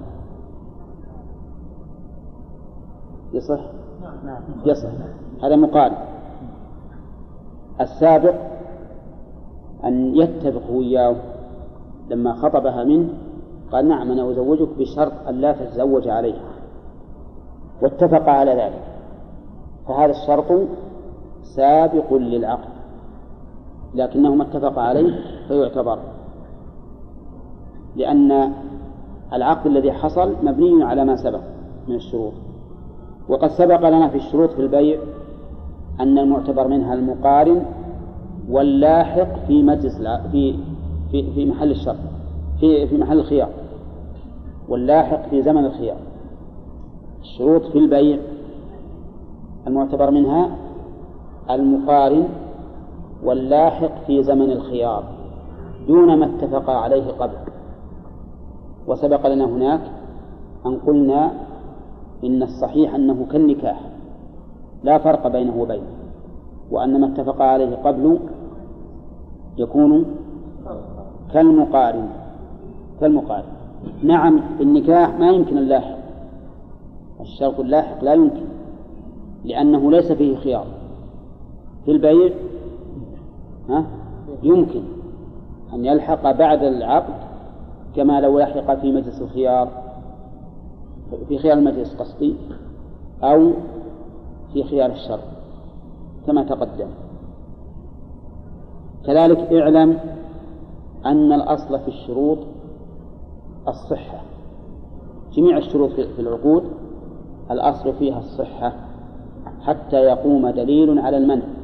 يصح؟ يصح. هذا مقارن. السابق أن يتفق وياه. لما خطبها منه قال نعم أنا أزوجك بشرط أن لا تتزوج عليها. واتفق على ذلك. فهذا الشرط سابق للعقد لكنهما اتفقا عليه فيعتبر. لأن العقد الذي حصل مبني على ما سبق من الشروط وقد سبق لنا في الشروط في البيع أن المعتبر منها المقارن واللاحق في مجلس في في في محل الشرط في في محل الخيار واللاحق في زمن الخيار. الشروط في البيع المعتبر منها المقارن واللاحق في زمن الخيار دون ما اتفق عليه قبل. وسبق لنا هناك أن قلنا إن الصحيح أنه كالنكاح لا فرق بينه وبينه وأن ما اتفق عليه قبل يكون كالمقارن. كالمقارن. نعم النكاح ما يمكن اللاحق. الشرط اللاحق لا يمكن لأنه ليس فيه خيار. في البيع؟ ها؟ يمكن أن يلحق بعد العقد كما لو لحق في مجلس الخيار في خيار المجلس قصدي أو في خيار الشر كما تقدم. كذلك اعلم أن الأصل في الشروط الصحة. جميع الشروط في العقود الأصل فيها الصحة حتى يقوم دليل على المنع.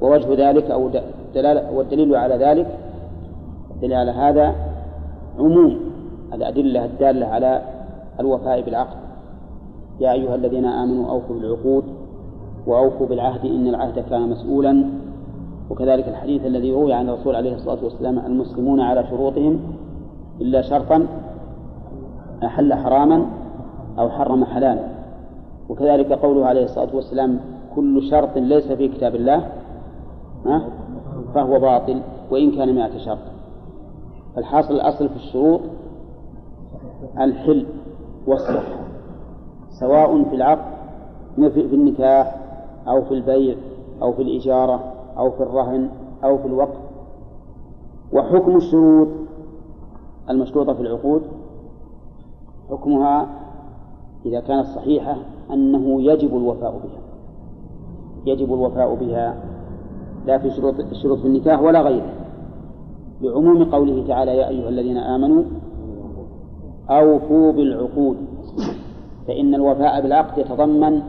ووجه ذلك أو دلالة والدليل على ذلك الدليل على هذا عموم الأدلة الدالة على الوفاء بالعقد. يا أيها الذين آمنوا أوفوا بالعقود وأوفوا بالعهد إن العهد كان مسؤولا. وكذلك الحديث الذي روي عن الرسول عليه الصلاة والسلام المسلمون على شروطهم إلا شرطا أحل حراما أو حرم حلالا. وكذلك قوله عليه الصلاة والسلام كل شرط ليس في كتاب الله. فهو باطل وإن كان مائة شرط. فالحاصل الأصل في الشروط الحل والصحة سواء في العقد في النكاح أو في البيع أو في الإجارة أو في الرهن أو في الوقف وحكم الشروط المشروطة في العقود حكمها إذا كانت صحيحة أنه يجب الوفاء بها. يجب الوفاء بها لا في شروط الشروط في النكاح ولا غيره لعموم قوله تعالى يا أيها الذين آمنوا أوفوا بالعقود فإن الوفاء بالعقد يتضمن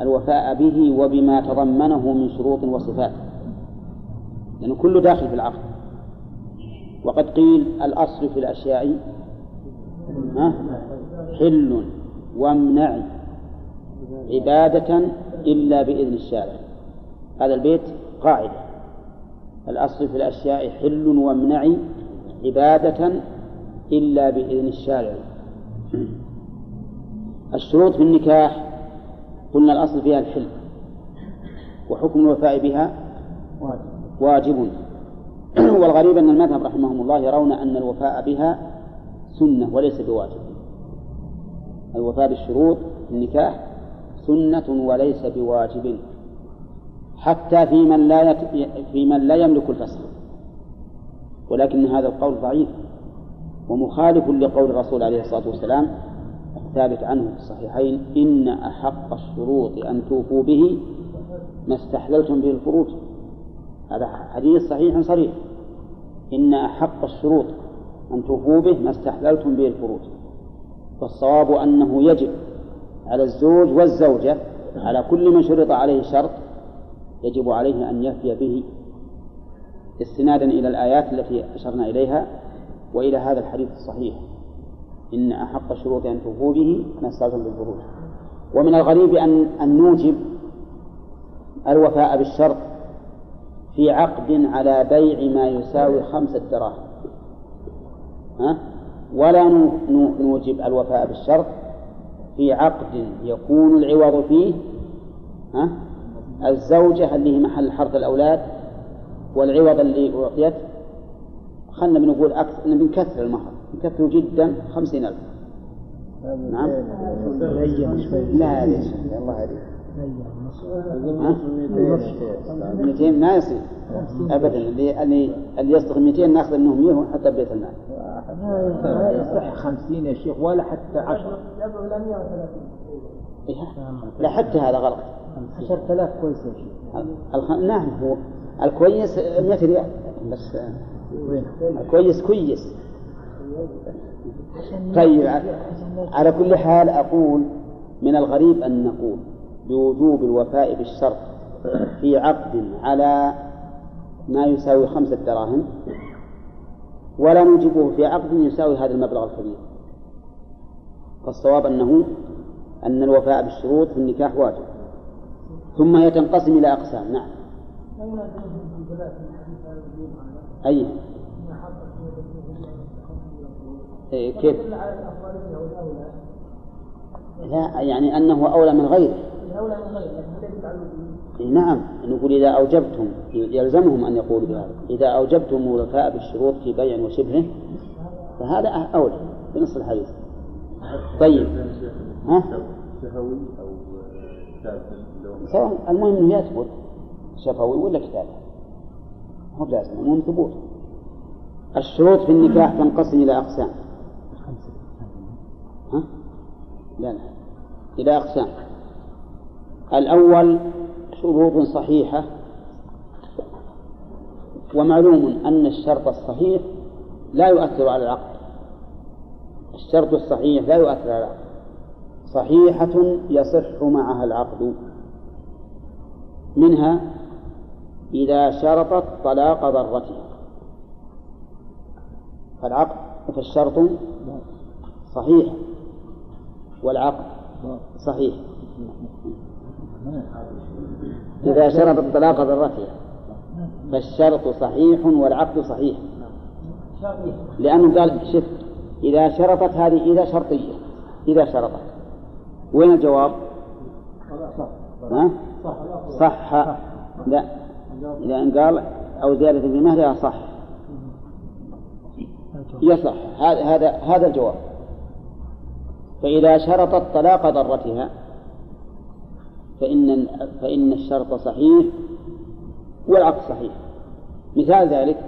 الوفاء به وبما تضمنه من شروط وصفات لأنه كله داخل في العقد. وقد قيل الأصل في الأشياء حل وامنع عبادة إلا بإذن الشارع. هذا البيت قاعدة. الأصل في الأشياء حل وامنع عبادة إلا بإذن الشارع. الشروط في النكاح قلنا الأصل فيها الحل. وحكم الوفاء بها واجب. والغريب أن المذهب رحمهم الله يرون أن الوفاء بها سنة وليس بواجب. الوفاء بالشروط النكاح سنة وليس بواجب. حتى في من لا يك... في من لا يملك الفسخ ولكن هذا القول ضعيف ومخالف لقول الرسول عليه الصلاة والسلام الثابت عنه في الصحيحين إن أحق الشروط أن توفوا به ما استحللتم به الفروج. هذا حديث صحيح صريح. إن أحق الشروط أن توفوا به ما استحللتم به الفروج. فالصواب أنه يجب على الزوج والزوجة على كل من شرط عليه شرط يجب عليه أن يفي به استنادا إلى الآيات التي أشرنا إليها وإلى هذا الحديث الصحيح إن أحق الشروط أن توفوا به ما استلزم بالفروج ومن الغريب أن أن نوجب الوفاء بالشرط في عقد على بيع ما يساوي خمسة دراهم ها؟ ولا نوجب الوفاء بالشرط في عقد يكون العوض فيه ها؟ الزوجة اللي هي محل حرث الأولاد والعوض اللي أعطيت خلنا بنقول أكثر بنكثر المهر نكثره جدا خمسين ألف. نعم. لا ليش الله عليك 200 ما يصير. ابدا اللي اللي اللي يصدق 200 ناخذ منهم 100 ونحطها ببيت المال. ما يصح 50 يا شيخ ولا حتى 10 إيه، لا حتى هذا غلط. 10000 كويس يا شيخ. الخ... نعم هو الكويس 100 ريال. بس الكويس كويس. طيب على كل حال أقول من الغريب أن نقول بوجوب الوفاء بالشرط في عقد على ما يساوي خمسة دراهم ولا نوجبه في عقد يساوي هذا المبلغ الكبير. فالصواب أنه أن الوفاء بالشروط في النكاح واجب. ثم هي تنقسم إلى أقسام. نعم. أي. إيه، كيف؟ لا يعني أنه أولى من غيره. أولى من غيره نعم. نقول إذا أوجبتم يلزمهم أن يقولوا بهذا. إذا أوجبتم الوفاء بالشروط في بيع وشبهه فهذا أولى بنص الحديث. طيب؟ شفوي أو سواء المهم أنه يثبت شفوي ولا كتاب. هو لازم المهم ثبوت. الشروط في النكاح تنقسم إلى أقسام. ها؟ لا لا. إلى أقسام. الأول شروط صحيحة. ومعلوم أن الشرط الصحيح لا يؤثر على العقد الشرط الصحيح لا يؤثر على العقد صحيحة يصح معها العقد. منها إذا شرطت طلاق ضرتها. فالعقد فالشرط صحيح والعقد صحيح. إذا شرطت طلاق ضرتها. فالشرط صحيح والعقد صحيح. لأنه قال شف إذا شرطت هذه إذا شرطية إذا شرطت. وين الجواب؟ ها؟ صح. لا. لأن قال أو زيادة في مهرها صح. يصح هذا هذا هذا الجواب. فإذا شرطت طلاق ضرتها فإن فإن الشرط صحيح والعقد صحيح. مثال ذلك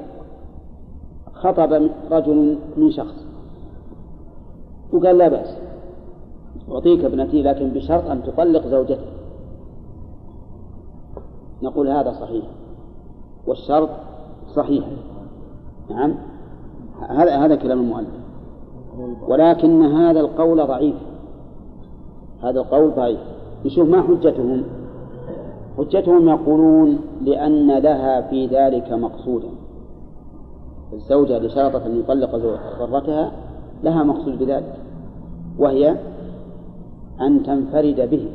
خطب رجل من شخص وقال لا بأس. أعطيك ابنتي لكن بشرط أن تطلق زوجتك. نقول هذا صحيح. والشرط صحيح. نعم. هذا هذا كلام المؤلف. ولكن هذا القول ضعيف. هذا القول ضعيف. نشوف ما حجتهم. حجتهم يقولون لأن لها في ذلك مقصودا. الزوجة اللي شرطت أن يطلق ضرتها لها مقصود بذلك. وهي أن تنفرد به.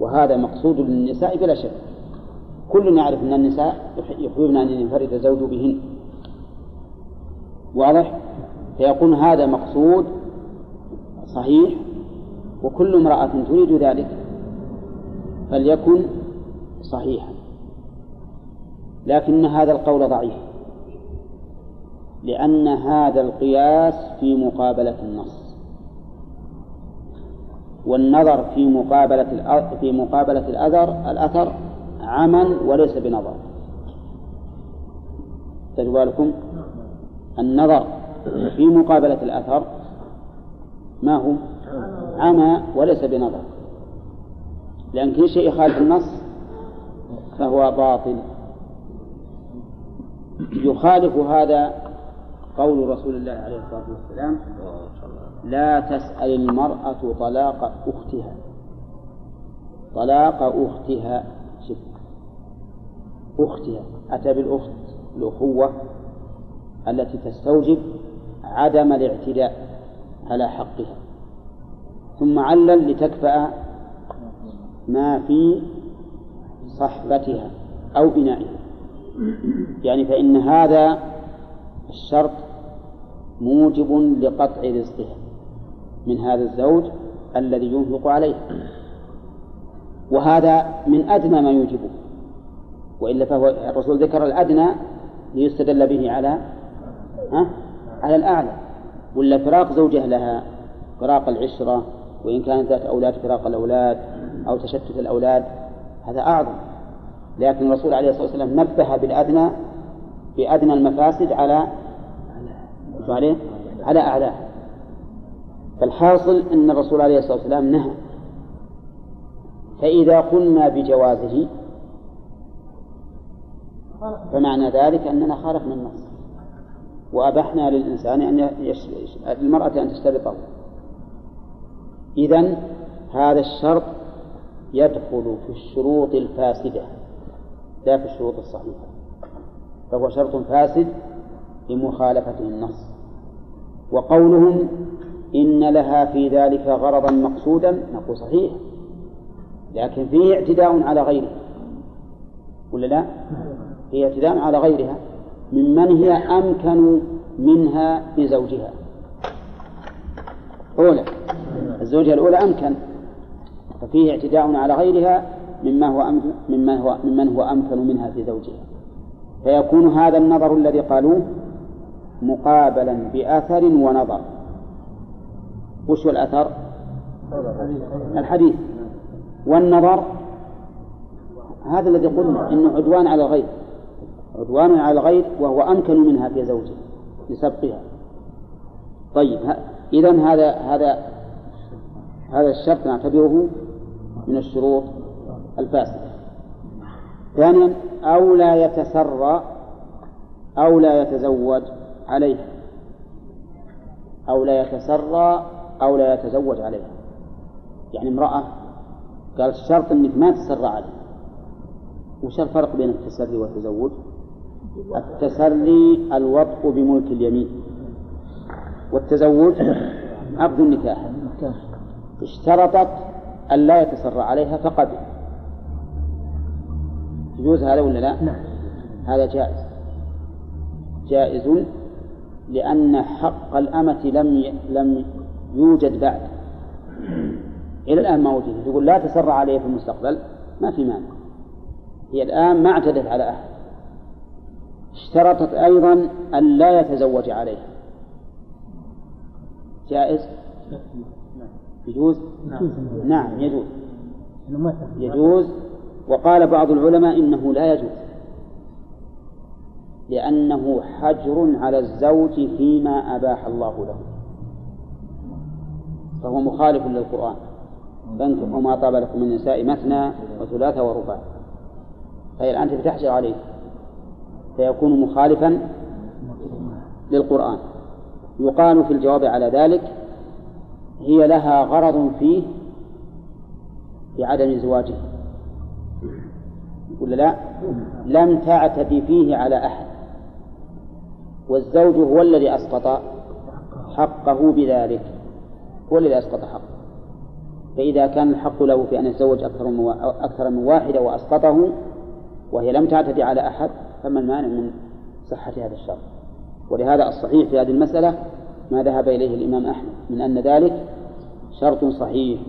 وهذا مقصود للنساء بلا شك. كل يعرف أن النساء يحببن أن ينفرد الزوج بهن. واضح؟ فيكون هذا مقصود صحيح وكل امرأة تريد ذلك. فليكن صحيحا. لكن هذا القول ضعيف. لأن هذا القياس في مقابلة النص. والنظر في مقابلة في مقابلة الأثر الأثر عمل وليس بنظر. بالكم النظر في مقابلة الأثر ما هو؟ عمى وليس بنظر. لأن كل شيء يخالف النص فهو باطل. يخالف هذا قول رسول الله عليه الصلاة والسلام. لا تسأل المرأة طلاق أختها. طلاق أختها شف. أختها. أتى بالأخت الأخوة التي تستوجب عدم الاعتداء على حقها. ثم علل لتكفأ ما في صحبتها أو إنائها. يعني فإن هذا الشرط موجب لقطع رزقها. من هذا الزوج الذي ينفق عليها وهذا من أدنى ما يوجبه وإلا فهو الرسول ذكر الأدنى ليستدل به على ها؟ على الأعلى. ولا فراق زوجه لها فراق العشرة وإن كانت ذات أولاد فراق الأولاد أو تشتت الأولاد هذا أعظم. لكن الرسول عليه الصلاة والسلام نبه بالأدنى بأدنى المفاسد على عليه؟ على أعلاها فالحاصل أن الرسول عليه الصلاة والسلام نهى. فإذا قلنا بجوازه فمعنى ذلك أننا خالفنا النص وأبحنا للإنسان أن يش... للمرأة أن تشترطه إذا هذا الشرط يدخل في الشروط الفاسدة لا في الشروط الصحيحة. فهو شرط فاسد لمخالفته النص. وقولهم إن لها في ذلك غرضا مقصودا نقول صحيح لكن فيه اعتداء على غيره ولا لا؟ فيه اعتداء على غيرها ممن هي أمكن منها بزوجها أولى الزوجة الأولى أمكن ففيه اعتداء على غيرها مما هو مما هو ممن هو أمكن منها في زوجها. فيكون هذا النظر الذي قالوه مقابلا بأثر ونظر. وش هو الأثر؟ الحديث. والنظر. هذا الذي قلنا إنه عدوان على الغير. عدوان على الغير وهو أمكن منها في زوجه لسبقها طيب اذا هذا هذا هذا الشرط نعتبره من الشروط الفاسدة. ثانيا أو لا يتسرى أو لا يتزوج عليها أو لا يتسرى أو لا يتزوج عليها. يعني امرأة قالت الشرط إنك ما تسرع عليه. وش الفرق بين التسري والتزوج؟ التسري الوطء بملك اليمين. والتزوج عقد النكاح. اشترطت أن لا يتسرع عليها فقبل يجوز هذا ولا لا؟ نعم. هذا جائز. جائز لأن حق الأمة لم لم يوجد بعد. إلى الآن ما وجد يقول لا تسرع عليه في المستقبل ما في مانع. هي الآن ما اعتدت على أحد. اشترطت أيضا أن لا يتزوج عليها. جائز؟ يجوز؟ نعم يجوز. يجوز. وقال بعض العلماء إنه لا يجوز. لأنه حجر على الزوج فيما أباح الله له. فهو مخالف للقرآن. فانكحوا ما طاب لكم من النساء مثنى وثلاث ورباع. فهي الآن تحجر عليه. فيكون مخالفا للقرآن. يقال في الجواب على ذلك هي لها غرض فيه بعدم زواجه. ولا لا؟ لم تعتدي فيه على أحد. والزوج هو الذي أسقط حقه بذلك. هو الذي أسقط حقه. فإذا كان الحق له في أن يتزوج أكثر من أكثر من واحدة وأسقطه وهي لم تعتدي على أحد فما المانع من صحة هذا الشرط. ولهذا الصحيح في هذه المسألة ما ذهب إليه الإمام أحمد من أن ذلك شرط صحيح.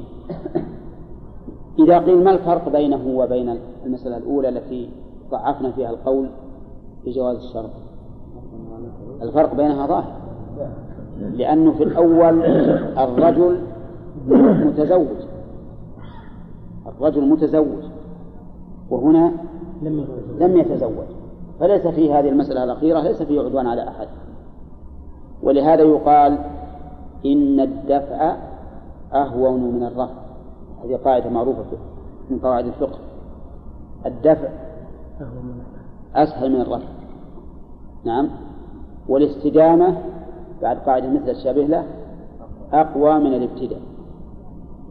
إذا قيل ما الفرق بينه وبين المسألة الأولى التي ضعفنا فيها القول في جواز الشرط؟ الفرق بينها ظاهر. لأنه في الأول الرجل متزوج. الرجل متزوج. وهنا لم يتزوج. لم يتزوج. فليس في هذه المسألة الأخيرة ليس فيه عدوان على أحد. ولهذا يقال إن الدفع أهون من الرفع هذه قاعدة معروفة من قواعد الفقه. الدفع أسهل من الرفع نعم. والاستدامة بعد قاعدة مثل الشبه له أقوى من الابتداء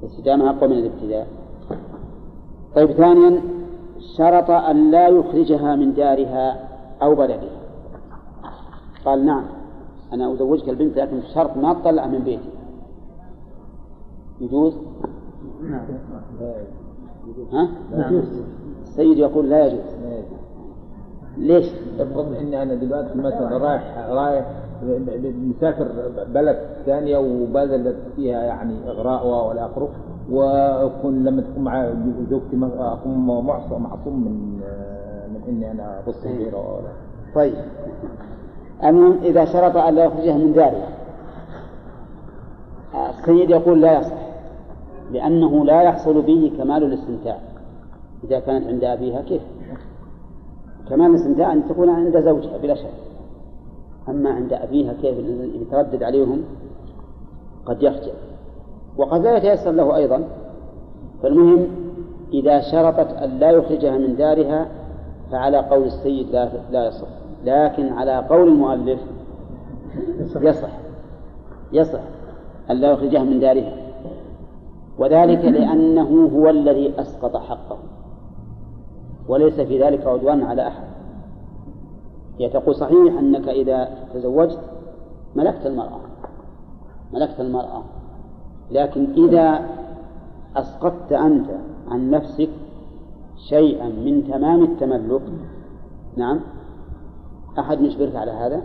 الاستدامة أقوى من الابتداء طيب ثانيا شرط أن لا يخرجها من دارها أو بلدها قال نعم أنا أزوجك البنت لكن بشرط ما تطلع من بيتي يجوز؟ ها؟ السيد يقول لا يجوز ليش؟ افرض اني أنا دلوقتي مثلا رايح رايح مسافر بلد ثانية وبذلت فيها يعني إغراء والى اخره وأكون لما تكون مع زوجتي أكون معصوم معصوم من من إني أنا أبص غيره ولا. طيب. المهم إذا شرط أن لا يخرجها من داره. السيد يقول لا يصح لأنه لا يحصل به كمال الاستمتاع. إذا كانت عند أبيها كيف؟ كمال الاستمتاع أن تكون عند زوجها بلا شك. أما عند أبيها كيف يتردد عليهم قد يخجل وقد لا يتيسر له أيضا. فالمهم إذا شرطت أن لا يخرجها من دارها فعلى قول السيد لا لا يصح. لكن على قول المؤلف يصح. يصح أن لا يخرجها من دارها. وذلك لأنه هو الذي أسقط حقه. وليس في ذلك عدوان على أحد. هي تقول صحيح أنك إذا تزوجت ملكت المرأة. ملكت المرأة. لكن إذا أسقطت أنت عن نفسك شيئا من تمام التملك نعم أحد يجبرك على هذا؟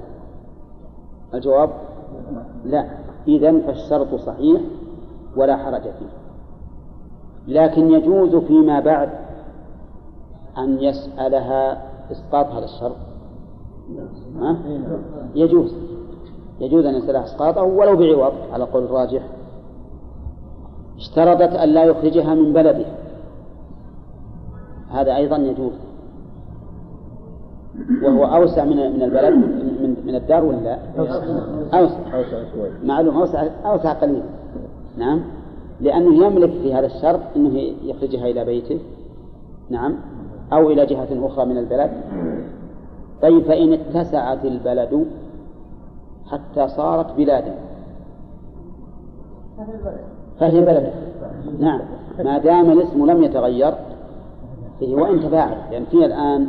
الجواب لا. إذا فالشرط صحيح ولا حرج فيه. لكن يجوز فيما بعد أن يسألها إسقاط هذا الشرط. ها؟ يجوز. يجوز أن يسألها إسقاطه ولو بعوض على قول الراجح. اشترطت أن لا يخرجها من بلدها هذا أيضا يجوز. وهو أوسع من من البلد من من الدار ولا لا؟ أوسع. أوسع. شوي. معلوم أوسع أوسع قليلا نعم. لأنه يملك في هذا الشرط أنه يخرجها إلى بيته. نعم. أو إلى جهة أخرى من البلد. طيب فإن اتسعت البلد حتى صارت بلادا. فهي بلد. نعم. ما دام الاسم لم يتغير فيه وإن تباعد. لأن في الآن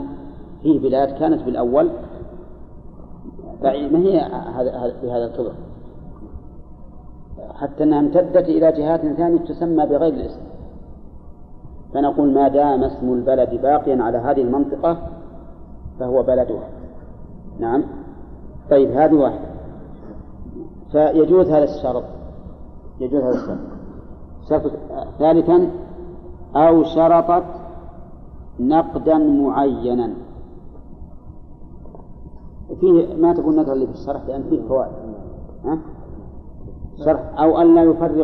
فيه بلاد كانت بالأول ما هي هذا بهذا الكبر؟ حتى أنها امتدت إلى جهات ثانية تسمى بغير الاسم. فنقول ما دام اسم البلد باقيا على هذه المنطقة فهو بلدها نعم. طيب هذه واحدة. فيجوز هذا الشرط. يجوز هذا الشرط. شرط ثالثا أو شرطت نقدا معينا. فيه ما تقول نقرا اللي في الشرح؟ لأن فيه فوائد. ها؟ شرح أو أن لا يفرق